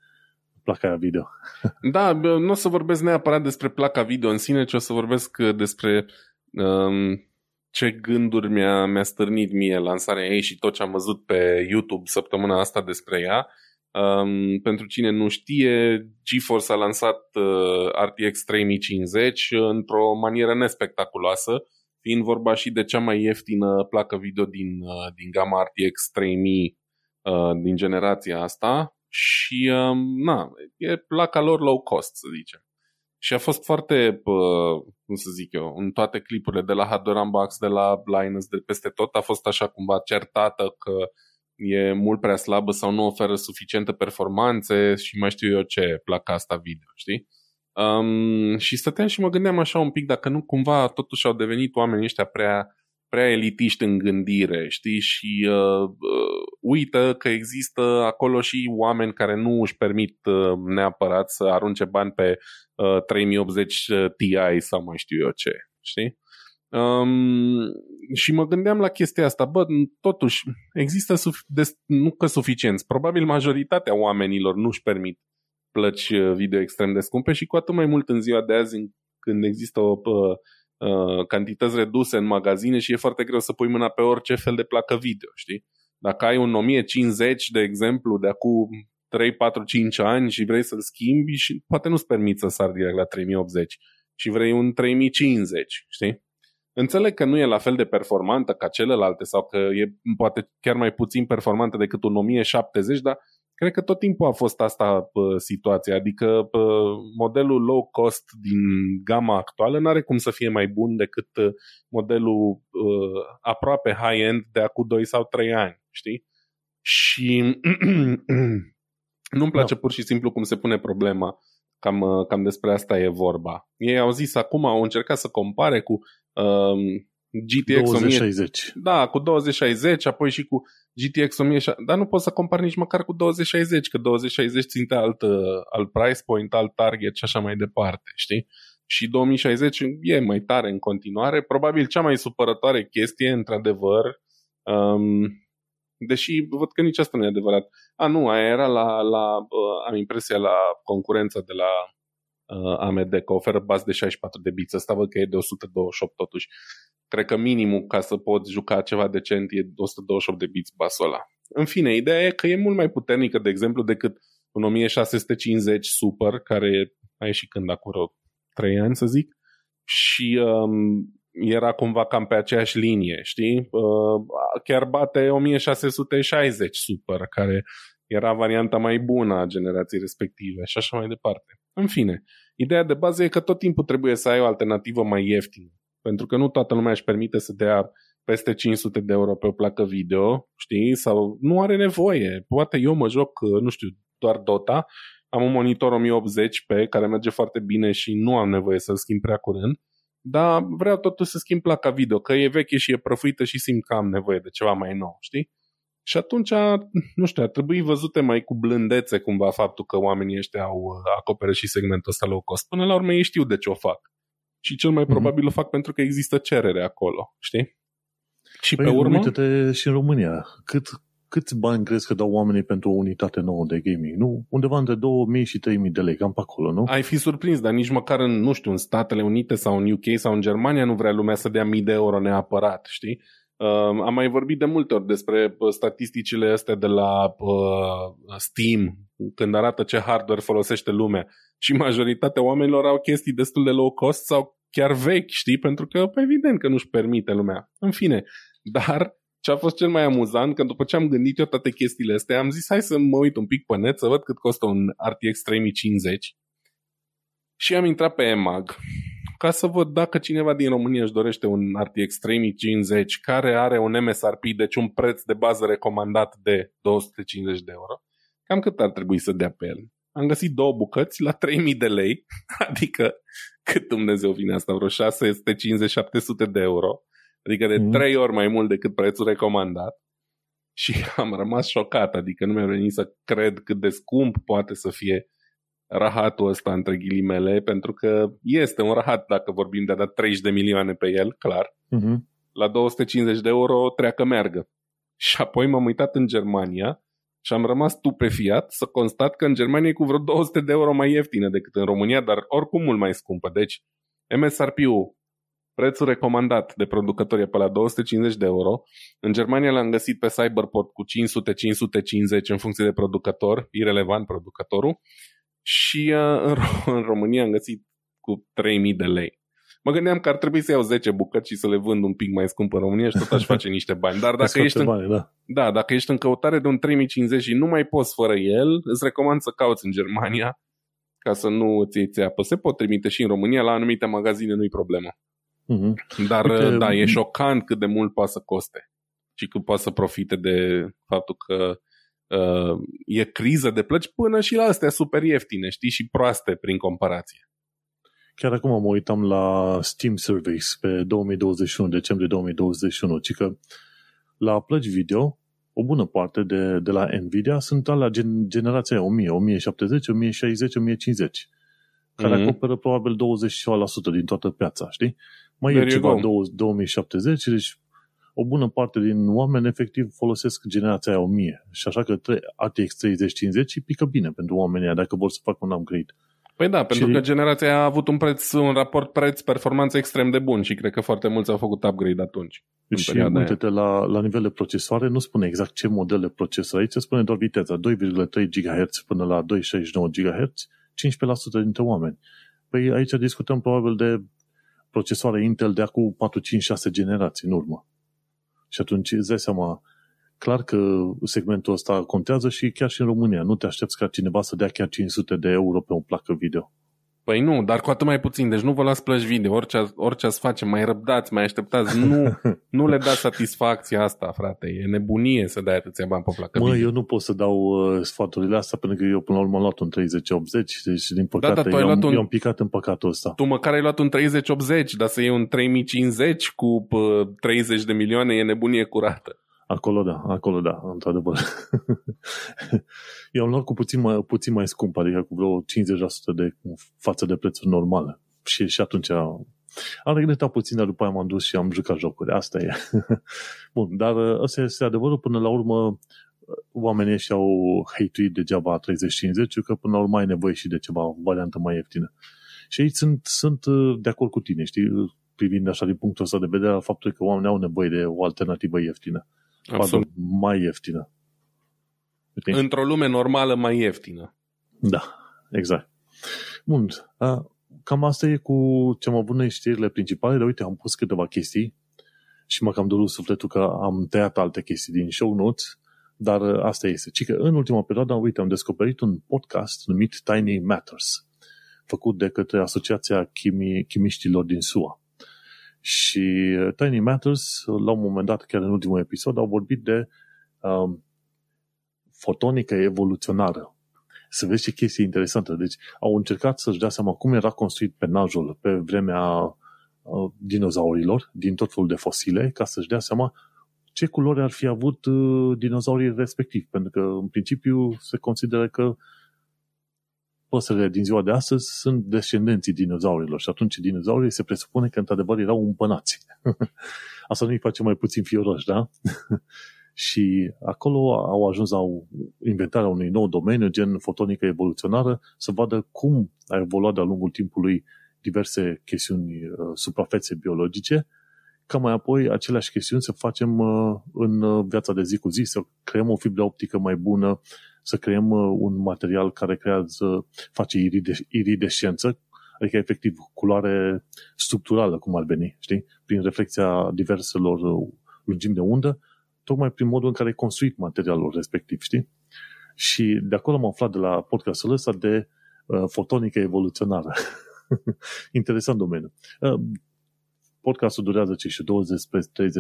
placa video. da, nu o să vorbesc neapărat despre placa video în sine, ci o să vorbesc despre um, ce gânduri mi-a, mi-a stârnit mie lansarea ei și tot ce am văzut pe YouTube săptămâna asta despre ea. Um, pentru cine nu știe, GeForce a lansat uh, RTX 3050 într-o manieră nespectaculoasă, fiind vorba și de cea mai ieftină placă video din, uh, din gama RTX 3000 uh, din generația asta și um, na, e placa lor low cost, să zicem. Și a fost foarte, cum să zic eu, în toate clipurile de la Hardware Unbox, de la Linus, de peste tot, a fost așa cumva certată că e mult prea slabă sau nu oferă suficiente performanțe și mai știu eu ce placa asta video, știi? Um, și stăteam și mă gândeam așa un pic dacă nu cumva totuși au devenit oamenii ăștia prea, prea elitiști în gândire, știi? Și uh, uh, uită că există acolo și oameni care nu își permit uh, neapărat să arunce bani pe uh, 3080 Ti sau mai știu eu ce, știi? Um, și mă gândeam la chestia asta, bă, totuși, există suf- des- nu că suficienți, probabil majoritatea oamenilor nu-și permit plăci uh, video extrem de scumpe și cu atât mai mult în ziua de azi când există o uh, uh, cantități reduse în magazine și e foarte greu să pui mâna pe orice fel de placă video, știi? Dacă ai un 1050, de exemplu, de acum 3, 4, 5 ani și vrei să-l schimbi și poate nu-ți permiți să sar direct la 3080 și vrei un 3050, știi? Înțeleg că nu e la fel de performantă ca celelalte sau că e poate chiar mai puțin performantă decât un 1070, dar cred că tot timpul a fost asta pă, situația. Adică pă, modelul low cost din gama actuală nu are cum să fie mai bun decât modelul uh, aproape high-end de acum 2 sau 3 ani, știi? Și nu-mi place no. pur și simplu cum se pune problema. Cam, cam despre asta e vorba. Ei au zis acum, au încercat să compare cu um, GTX 2060. 1000, da, cu 2060, apoi și cu GTX 1060, dar nu poți să compari nici măcar cu 2060, că 2060 ținte alt, alt price point, alt target și așa mai departe, știi? Și 2060 e mai tare în continuare. Probabil cea mai supărătoare chestie, într-adevăr, um, deși văd că nici asta nu e adevărat. A, nu, aia era la, la uh, am impresia la concurența de la uh, AMD, că oferă baz de 64 de bits. Asta văd că e de 128 totuși. Cred că minimul ca să poți juca ceva decent e 128 de bits basul ăla. În fine, ideea e că e mult mai puternică, de exemplu, decât un 1650 Super, care a ieșit când acum 3 ani, să zic, și um, era cumva cam pe aceeași linie, știi? Uh, chiar bate 1660 Super, care era varianta mai bună a generației respective și așa mai departe. În fine, ideea de bază e că tot timpul trebuie să ai o alternativă mai ieftină pentru că nu toată lumea își permite să dea peste 500 de euro pe o placă video, știi, sau nu are nevoie. Poate eu mă joc, nu știu, doar Dota, am un monitor 1080p care merge foarte bine și nu am nevoie să-l schimb prea curând, dar vreau totuși să schimb placa video, că e veche și e prăfuită și simt că am nevoie de ceva mai nou, știi? Și atunci, nu știu, ar trebui văzute mai cu blândețe cumva faptul că oamenii ăștia au uh, acoperit și segmentul ăsta low cost. Până la urmă ei știu de ce o fac. Și cel mai mm-hmm. probabil o fac pentru că există cerere acolo, știi? Și păi, pe urmă... uite-te și în România. Cât, câți bani crezi că dau oamenii pentru o unitate nouă de gaming? Nu? Undeva între 2000 și 3000 de lei, cam pe acolo, nu? Ai fi surprins, dar nici măcar în, nu știu, în Statele Unite sau în UK sau în Germania nu vrea lumea să dea mii de euro neapărat, știi? Uh, am mai vorbit de multe ori despre uh, statisticile astea de la uh, Steam, când arată ce hardware folosește lumea. Și majoritatea oamenilor au chestii destul de low cost sau chiar vechi, știi? Pentru că, evident că nu-și permite lumea. În fine, dar ce a fost cel mai amuzant, că după ce am gândit eu toate chestiile astea, am zis hai să mă uit un pic pe net să văd cât costă un RTX 3050 și am intrat pe EMAG ca să văd dacă cineva din România își dorește un RTX 3050 care are un MSRP, deci un preț de bază recomandat de 250 de euro. Cam cât ar trebui să dea pe el? Am găsit două bucăți la 3000 de lei, adică cât Dumnezeu vine asta, vreo 650-700 de euro Adică de mm. trei ori mai mult decât prețul recomandat. Și am rămas șocat, adică nu mi-a venit să cred cât de scump poate să fie rahatul ăsta între ghilimele, pentru că este un rahat dacă vorbim de a da 30 de milioane pe el, clar. Mm-hmm. La 250 de euro treacă meargă. Și apoi m-am uitat în Germania și am rămas stupefiat să constat că în Germania e cu vreo 200 de euro mai ieftină decât în România, dar oricum mult mai scumpă. Deci MSRP-ul Prețul recomandat de producători e pe la 250 de euro. În Germania l-am găsit pe Cyberport cu 500-550 în funcție de producător, irelevant producătorul. Și uh, în, în România am găsit cu 3000 de lei. Mă gândeam că ar trebui să iau 10 bucăți și să le vând un pic mai scump în România și tot aș face niște bani. Dar dacă ești, în, bani, da. Da, dacă ești în căutare de un 3050 și nu mai poți fără el, îți recomand să cauți în Germania ca să nu îți iei țeapă. Se pot trimite și în România, la anumite magazine nu-i problemă. Mm-hmm. Dar Uite, da, e șocant cât de mult poate să coste și cât poate să profite de faptul că uh, e criză de plăci până și la astea super ieftine, știi, și proaste prin comparație. Chiar acum mă uitam la Steam Surveys pe 2021, decembrie 2021, ci că la plăci video, o bună parte de, de la Nvidia sunt la gen, generația 1000, 1070, 1060, 1050, care mm-hmm. acoperă probabil 20% din toată piața, știi? mai e ceva 2070, deci o bună parte din oameni efectiv folosesc generația aia 1000 și așa că RTX 3050 pică bine pentru oamenii dacă vor să facă un upgrade. Păi da, pentru și... că generația a avut un preț, un raport preț-performanță extrem de bun și cred că foarte mulți au făcut upgrade atunci. Și uite-te la, la nivel de procesoare, nu spune exact ce model de procesor aici, spune doar viteza, 2,3 GHz până la 2,69 GHz, 15% dintre oameni. Păi aici discutăm probabil de procesoare Intel de acum 4, 5, 6 generații în urmă. Și atunci îți dai seama, clar că segmentul ăsta contează și chiar și în România. Nu te aștepți ca cineva să dea chiar 500 de euro pe o placă video. Păi nu, dar cu atât mai puțin. Deci nu vă las plăci video. Orice, orice ați face, mai răbdați, mai așteptați. Nu, nu le dați satisfacția asta, frate. E nebunie să dai atâția bani pe placă Mă, video. eu nu pot să dau uh, sfaturile astea pentru că eu până la urmă am luat un 3080 deci din păcate da, da, eu, am, un... eu am picat în păcatul ăsta. Tu măcar ai luat un 3080, dar să iei un 3050 cu uh, 30 de milioane e nebunie curată. Acolo da, acolo da, într-adevăr. Eu am luat cu puțin mai, puțin mai scump, adică cu vreo 50% de față de prețuri normale. Și, și atunci am regretat puțin, dar după aia m-am dus și am jucat jocuri. Asta e. Bun, dar ă, ăsta este adevărul. Până la urmă, oamenii ăștia au hate degeaba 30-50, că până la urmă ai nevoie și de ceva variantă mai ieftină. Și aici sunt, sunt ă, de acord cu tine, știi? Privind așa din punctul ăsta de vedere al faptului că oamenii au nevoie de o alternativă ieftină. Absolut. mai ieftină. Okay. Într-o lume normală mai ieftină. Da, exact. Bun. Cam asta e cu ce am avut noi știrile principale, dar uite, am pus câteva chestii și mă cam durut sufletul că am tăiat alte chestii din show notes, dar asta este. Ci că în ultima perioadă, uite, am descoperit un podcast numit Tiny Matters, făcut de către Asociația Chimi, Chimiștilor din SUA. Și Tiny Matters, la un moment dat, chiar în ultimul episod, au vorbit de um, fotonică evoluționară. Să vezi ce chestie interesantă. Deci au încercat să-și dea seama cum era construit penajul pe vremea uh, dinozaurilor din tot felul de fosile ca să-și dea seama ce culori ar fi avut uh, dinozaurii respectiv. Pentru că, în principiu, se consideră că păsările din ziua de astăzi sunt descendenții dinozaurilor și atunci dinozaurii se presupune că într-adevăr erau împănați. Asta nu-i face mai puțin fioroși, da? și acolo au ajuns la inventarea unui nou domeniu, gen fotonică evoluționară, să vadă cum a evoluat de-a lungul timpului diverse chestiuni, uh, suprafețe biologice, ca mai apoi aceleași chestiuni să facem uh, în uh, viața de zi cu zi, să creăm o fibră optică mai bună, să creăm un material care creează, face iridescență, adică efectiv culoare structurală, cum ar veni, știi? Prin reflexia diverselor lungimi de undă, tocmai prin modul în care ai construit materialul respectiv, știi? Și de acolo am aflat de la podcastul ăsta de uh, fotonică evoluționară. Interesant domeniu. Uh, podcastul durează ce și 20-30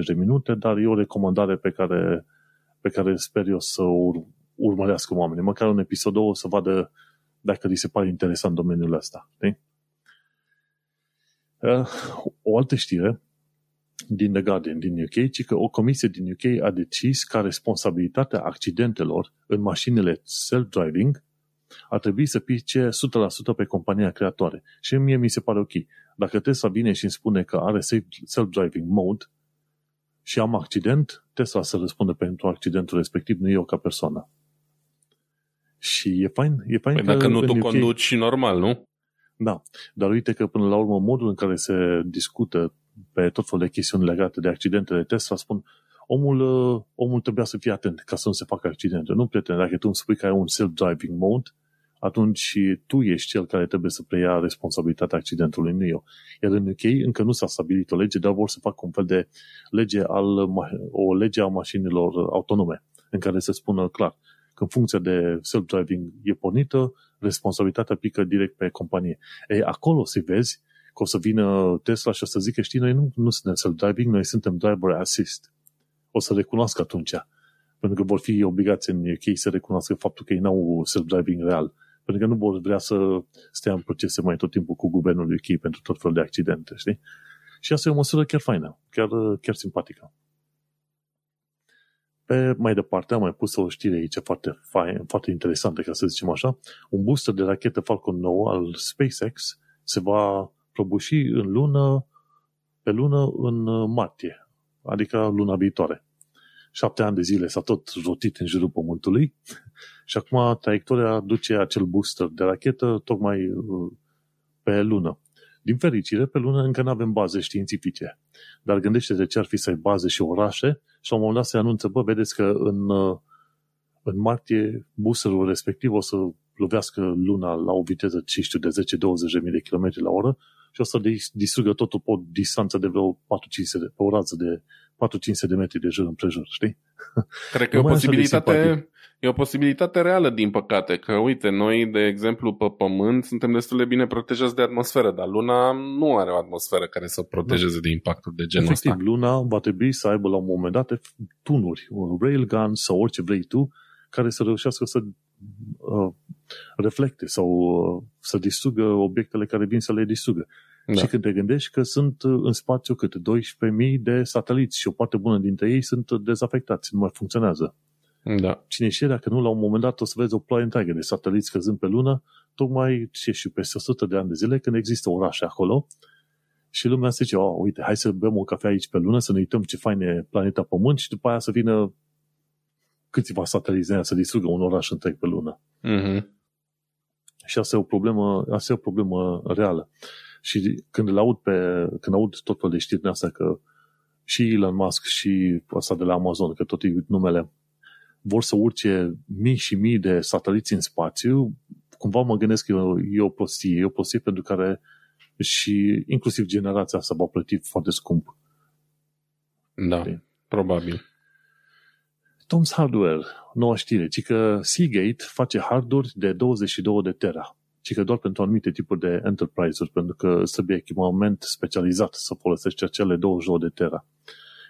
de minute, dar e o recomandare pe care, pe care sper eu să o urmărească oamenii. Măcar un episod o să vadă dacă li se pare interesant domeniul ăsta. Okay? Uh, o altă știre din The Guardian din UK, ci că o comisie din UK a decis ca responsabilitatea accidentelor în mașinile self-driving ar trebui să pice 100% pe compania creatoare. Și mie mi se pare ok. Dacă Tesla vine și îmi spune că are self-driving mode și am accident, Tesla să răspundă pentru accidentul respectiv, nu eu ca persoană. Și e fain, e fain păi că dacă nu tu UK... conduci normal, nu? Da, dar uite că până la urmă modul în care se discută pe tot felul de chestiuni legate de accidentele Tesla, spun omul, uh, omul trebuia să fie atent ca să nu se facă accidente. Nu, prieten, dacă tu îmi spui că ai un self-driving mode, atunci tu ești cel care trebuie să preia responsabilitatea accidentului, nu eu. Iar în UK încă nu s-a stabilit o lege, dar vor să facă un fel de lege al, o lege a mașinilor autonome, în care se spună clar că în funcție de self-driving e pornită, responsabilitatea pică direct pe companie. Ei, acolo să vezi că o să vină Tesla și o să zică, știi, noi nu, nu suntem self-driving, noi suntem driver assist. O să recunoască atunci. Pentru că vor fi obligați în UK să recunoască faptul că ei n-au self-driving real. Pentru că nu vor vrea să stea în procese mai tot timpul cu guvernul UK pentru tot felul de accidente, știi? Și asta e o măsură chiar faină, chiar, chiar simpatică. Pe mai departe am mai pus o știre aici foarte, fain, foarte interesantă, ca să zicem așa. Un booster de rachetă Falcon 9 al SpaceX se va prăbuși în lună, pe lună în uh, martie, adică luna viitoare. Șapte ani de zile s-a tot rotit în jurul Pământului și acum traiectoria duce acel booster de rachetă tocmai uh, pe lună. Din fericire, pe lună încă nu avem baze științifice. Dar gândește-te ce ar fi să ai baze și orașe și la un moment dat se anunță, bă, vedeți că în, uh, în martie boosterul respectiv o să lovească luna la o viteză, ce știu, de 10-20 de km la oră și o să distrugă totul pe o distanță de vreo 4-5 de, pe o rază de 4-500 de metri de jur împrejur, știi? Cred că e o posibilitate, e o posibilitate reală, din păcate, că uite, noi, de exemplu, pe Pământ suntem destul de bine protejați de atmosferă, dar Luna nu are o atmosferă care să protejeze da. de impactul de genul Efectiv, ăsta. Luna va trebui să aibă la un moment dat tunuri, un railgun sau orice vrei tu, care să reușească să uh, reflecte sau uh, să distrugă obiectele care vin să le distrugă. Da. Și când te gândești că sunt uh, în spațiu cât 12.000 de sateliți și o parte bună dintre ei sunt dezafectați, nu mai funcționează. Da. Cine știe dacă nu, la un moment dat o să vezi o ploaie întreagă de sateliți căzând pe lună, tocmai ce și peste 100 de ani de zile, când există orașe acolo, și lumea se zice, oh, uite, hai să bem o cafea aici pe lună, să ne uităm ce fain e planeta Pământ și după aia să vină câțiva sateliți să distrugă un oraș întreg pe lună. Mm-hmm. Și asta e o problemă, asta e o problemă reală. Și când îl aud, pe, când aud tot felul de știri din asta că și Elon Musk și asta de la Amazon, că tot e numele, vor să urce mii și mii de sateliți în spațiu, cumva mă gândesc că e o, e o prostie, e o prostie pentru care și inclusiv generația asta va plăti foarte scump. Da, de. probabil. Tom's Hardware, noua știre, ci că Seagate face harduri de 22 de tera ci că doar pentru anumite tipuri de enterprise-uri, pentru că trebuie echipament specializat să folosești acele 22 de tera.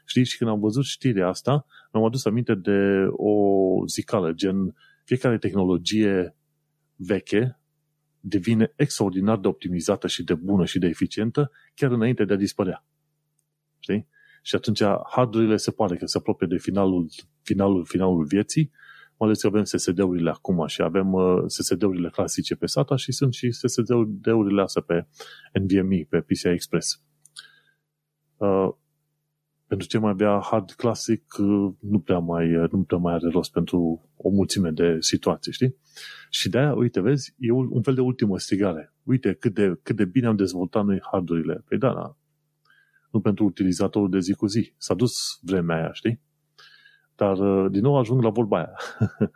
Știți, și când am văzut știrea asta, mi-am adus aminte de o zicală, gen fiecare tehnologie veche devine extraordinar de optimizată și de bună și de eficientă chiar înainte de a dispărea. Știi? Și atunci hardurile se pare că se apropie de finalul, finalul, finalul vieții, mai ales că avem SSD-urile acum și avem uh, SSD-urile clasice pe SATA și sunt și SSD-urile astea pe NVMe, pe PCI Express. Uh, pentru ce mai avea hard classic uh, nu prea mai, uh, nu prea mai are rost pentru o mulțime de situații, știi? Și de-aia, uite, vezi, e un fel de ultimă strigare. Uite cât de, cât de bine am dezvoltat noi hardurile. Păi da, da, nu pentru utilizatorul de zi cu zi. S-a dus vremea aia, știi? Dar, uh, din nou, ajung la vorba aia.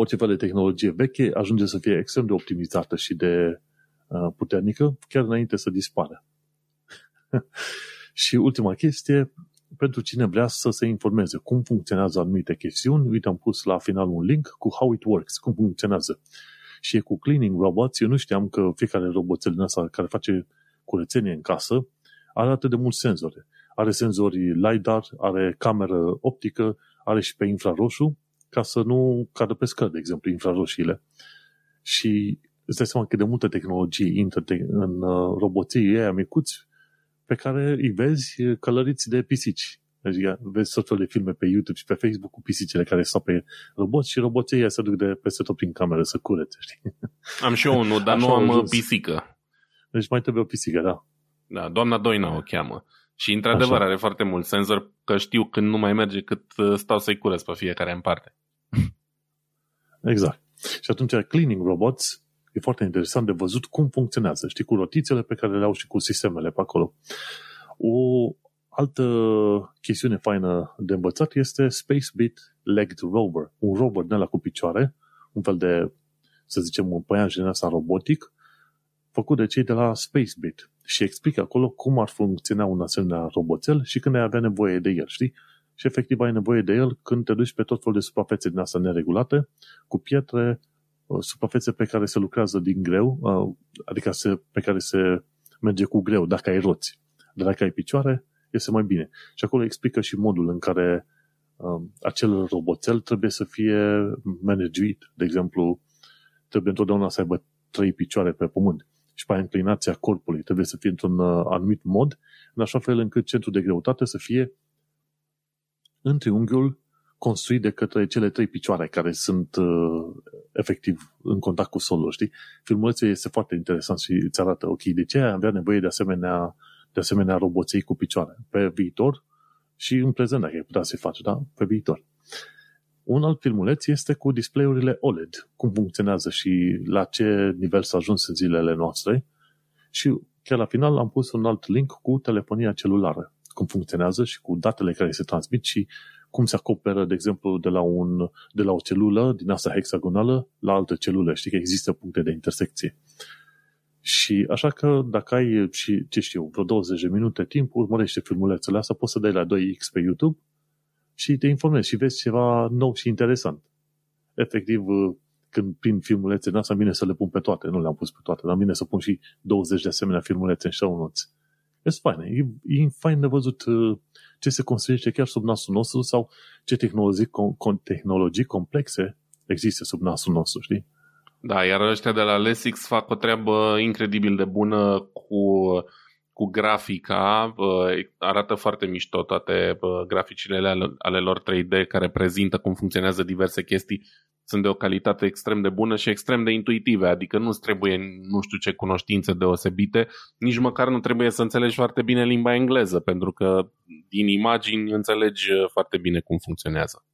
Orice fel de tehnologie veche ajunge să fie extrem de optimizată și de puternică, chiar înainte să dispară. Și ultima chestie, pentru cine vrea să se informeze cum funcționează anumite chestiuni, uite, am pus la final un link cu how it works, cum funcționează. Și e cu cleaning robots, eu nu știam că fiecare roboțel din asta care face curățenie în casă are atât de mulți senzori. Are senzori LiDAR, are cameră optică, are și pe infraroșu, ca să nu cadă pe scări, de exemplu, infraroșiile. Și îți dai seama cât de multă tehnologie intră în uh, roboții ei micuți pe care îi vezi călăriți de pisici. Deci vezi tot felul de filme pe YouTube și pe Facebook cu pisicile care stau pe roboți și roboții ăia se duc de peste tot prin cameră să curețe, știi? Am și eu unul, dar Așa nu am ajuns. pisică. Deci mai trebuie o pisică, da. Da, doamna Doina o cheamă. Și într-adevăr Așa. are foarte mult senzor că știu când nu mai merge cât uh, stau să-i curăț pe fiecare în parte. Exact. Și atunci cleaning robots e foarte interesant de văzut cum funcționează, știi, cu rotițele pe care le au și cu sistemele pe acolo. O altă chestiune faină de învățat este Spacebit Legged Rover, un rover de la cu picioare, un fel de, să zicem, un păianj din asta robotic, făcut de cei de la Spacebit și explică acolo cum ar funcționa un asemenea roboțel și când ai avea nevoie de el, știi? Și efectiv ai nevoie de el când te duci pe tot felul de suprafețe din asta neregulate, cu pietre, Uh, suprafețe pe care se lucrează din greu, uh, adică se, pe care se merge cu greu dacă ai roți. Dar dacă ai picioare, este mai bine. Și acolo explică și modul în care uh, acel roboțel trebuie să fie managuit. De exemplu, trebuie întotdeauna să aibă trei picioare pe pământ. Și pe inclinația corpului trebuie să fie într-un anumit mod, în așa fel încât centrul de greutate să fie în triunghiul construit de către cele trei picioare care sunt uh, efectiv în contact cu solul, știi? Filmulețul este foarte interesant și îți arată, ok, de ce avea nevoie de asemenea, de asemenea roboței cu picioare pe viitor și în prezent, dacă ai putea să-i faci, da? Pe viitor. Un alt filmuleț este cu display-urile OLED, cum funcționează și la ce nivel s-a ajuns în zilele noastre. Și chiar la final am pus un alt link cu telefonia celulară, cum funcționează și cu datele care se transmit și cum se acoperă, de exemplu, de la, un, de la o celulă din asta hexagonală la altă celulă. Știi că există puncte de intersecție. Și așa că dacă ai și, ce știu, vreo 20 de minute timp, urmărește filmulețele astea, poți să dai la 2x pe YouTube și te informezi și vezi ceva nou și interesant. Efectiv, când prin filmulețe în asta, vine să le pun pe toate. Nu le-am pus pe toate, dar vine să pun și 20 de asemenea filmulețe în show notes. E fain. E, e fain de văzut uh, ce se construiește chiar sub nasul nostru sau ce tehnologii, com, tehnologii complexe există sub nasul nostru, știi? Da, iar ăștia de la Lesix fac o treabă incredibil de bună cu, cu grafica, arată foarte mișto toate graficile ale, ale lor 3D care prezintă cum funcționează diverse chestii sunt de o calitate extrem de bună și extrem de intuitive, adică nu trebuie nu știu ce cunoștințe deosebite, nici măcar nu trebuie să înțelegi foarte bine limba engleză, pentru că din imagini înțelegi foarte bine cum funcționează.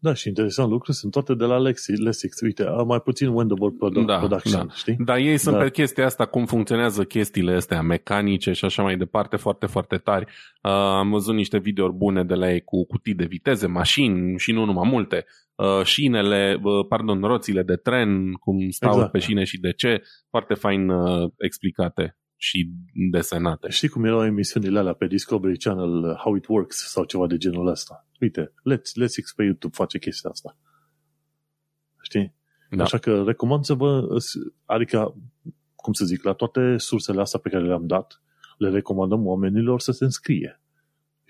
Da, și interesant lucru, sunt toate de la Lexi, Lexix. Uite, mai puțin Wendover Produ- da, Production, da. știi? Dar ei sunt da. pe chestia asta, cum funcționează chestiile astea mecanice și așa mai departe, foarte, foarte tari. Uh, am văzut niște videouri bune de la ei cu cutii de viteze, mașini și nu numai multe. Uh, șinele, uh, pardon, roțile de tren, cum stau exact. pe șine și de ce, foarte fain uh, explicate și desenate. Știi cum erau emisiunile alea pe Discovery Channel, uh, How It Works sau ceva de genul ăsta? Uite, Let's, Let's pe YouTube face chestia asta. Știi? Da. Așa că recomand să vă, adică, cum să zic, la toate sursele astea pe care le-am dat, le recomandăm oamenilor să se înscrie.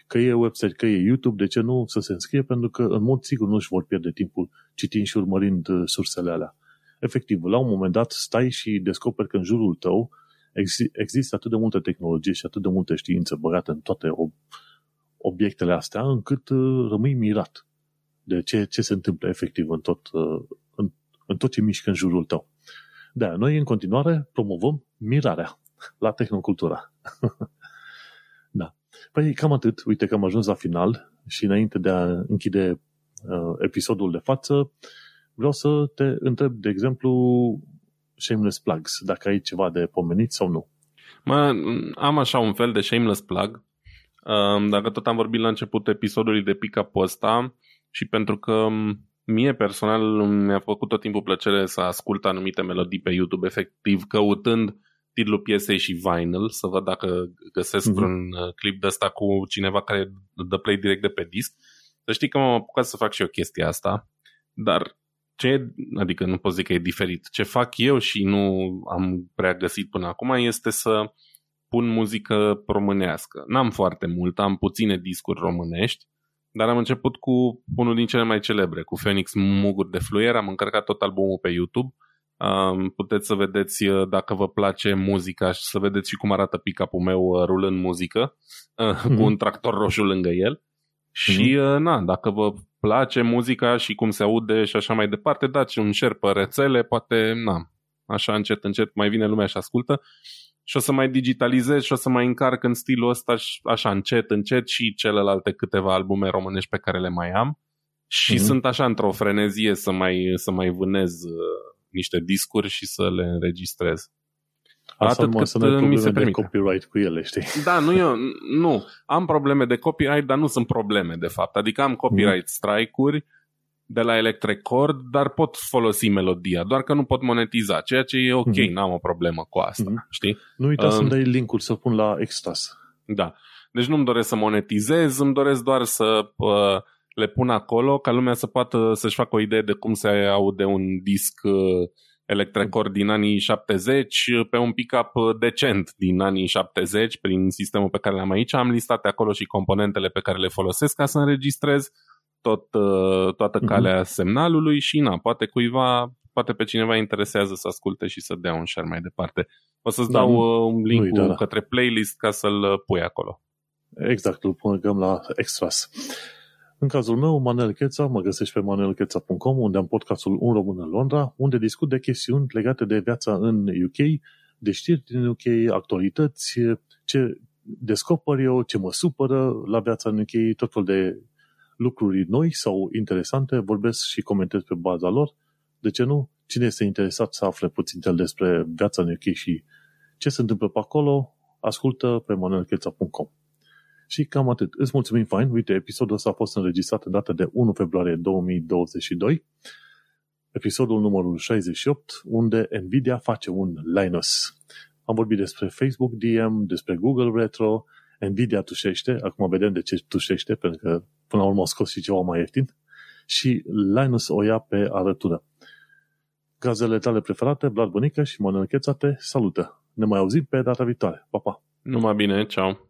că e website, că e YouTube, de ce nu să se înscrie? Pentru că în mod sigur nu își vor pierde timpul citind și urmărind uh, sursele alea. Efectiv, la un moment dat stai și descoperi că în jurul tău există atât de multă tehnologie și atât de multă știință băgată în toate obiectele astea, încât uh, rămâi mirat de ce, ce se întâmplă efectiv în tot, uh, în, în tot ce mișcă în jurul tău. Da, noi în continuare promovăm mirarea la Tehnocultura. da. Păi cam atât. Uite că am ajuns la final și înainte de a închide uh, episodul de față, vreau să te întreb, de exemplu, shameless plugs, dacă ai ceva de pomenit sau nu. Mă, am așa un fel de shameless plug. Uh, dacă tot am vorbit la început episodului de pick-up ăsta și pentru că um, mie personal mi-a făcut tot timpul plăcere să ascult anumite melodii pe YouTube, efectiv căutând titlul piesei și vinyl, să văd dacă găsesc mm-hmm. un uh, clip de ăsta cu cineva care dă play direct de pe disc. Să știi că m-am apucat să fac și eu chestia asta, dar ce, adică nu pot zic că e diferit. Ce fac eu și nu am prea găsit până acum este să pun muzică românească. N-am foarte mult, am puține discuri românești, dar am început cu unul din cele mai celebre, cu Phoenix Muguri de Fluier, am încărcat tot albumul pe YouTube. Um, puteți să vedeți uh, dacă vă place muzica și să vedeți și cum arată pick-up-ul meu uh, rulând muzică, uh, mm-hmm. cu mhm. un tractor roșu lângă el. Mm-hmm. Și, uh, na, dacă vă place muzica și cum se aude și așa mai departe, dați un share pe rețele, poate, na, așa încet, încet mai vine lumea și ascultă și o să mai digitalizez și o să mai încarc în stilul ăsta așa încet, încet și celelalte câteva albume românești pe care le mai am și mm-hmm. sunt așa într-o frenezie să mai, să mai vânez uh, niște discuri și să le înregistrez. Asta Atât cât să uh, mi se permite. de copyright cu ele, știi? Da, nu, eu, nu. Am probleme de copyright, dar nu sunt probleme, de fapt. Adică am copyright mm. strike-uri, de la Electrecord, dar pot folosi melodia, doar că nu pot monetiza, ceea ce e ok, mm-hmm. n-am o problemă cu asta, mm-hmm. știi? Nu uita um, să-mi dai linkul să pun la Extras. Da. Deci nu-mi doresc să monetizez, îmi doresc doar să uh, le pun acolo ca lumea să poată să-și facă o idee de cum se aude un disc uh, Electrecord din anii 70 pe un pick-up decent din anii 70 prin sistemul pe care l-am aici. Am listat acolo și componentele pe care le folosesc ca să înregistrez tot, uh, toată mhm. calea uh-huh. semnalului și na, poate cuiva, poate pe cineva interesează să asculte și să dea un share mai departe. O să-ți da, dau uh, un link da, da. către playlist ca să-l uh, pui acolo. Exact, îl punem la extras. În cazul meu, Manuel Cheța, mă găsești pe manuelcheța.com, unde am podcastul Un Român în Londra, unde discut de chestiuni legate de viața în UK, de știri din UK, actualități, ce descoper eu, ce mă supără la viața în UK, tot fel de lucruri noi sau interesante, vorbesc și comentez pe baza lor. De ce nu? Cine este interesat să afle puțin el despre viața în UK și ce se întâmplă pe acolo, ascultă pe manuelcheța.com. Și cam atât. Îți mulțumim fain. Uite, episodul ăsta a fost înregistrat în data de 1 februarie 2022. Episodul numărul 68, unde Nvidia face un Linus. Am vorbit despre Facebook DM, despre Google Retro, Nvidia tușește, acum vedem de ce tușește, pentru că până la urmă au scos și ceva mai ieftin, și Linus o ia pe arătură. Gazele tale preferate, Vlad Bănică și Manuel Cheța te salută. Ne mai auzim pe data viitoare. Pa, pa! Numai bine, ceau!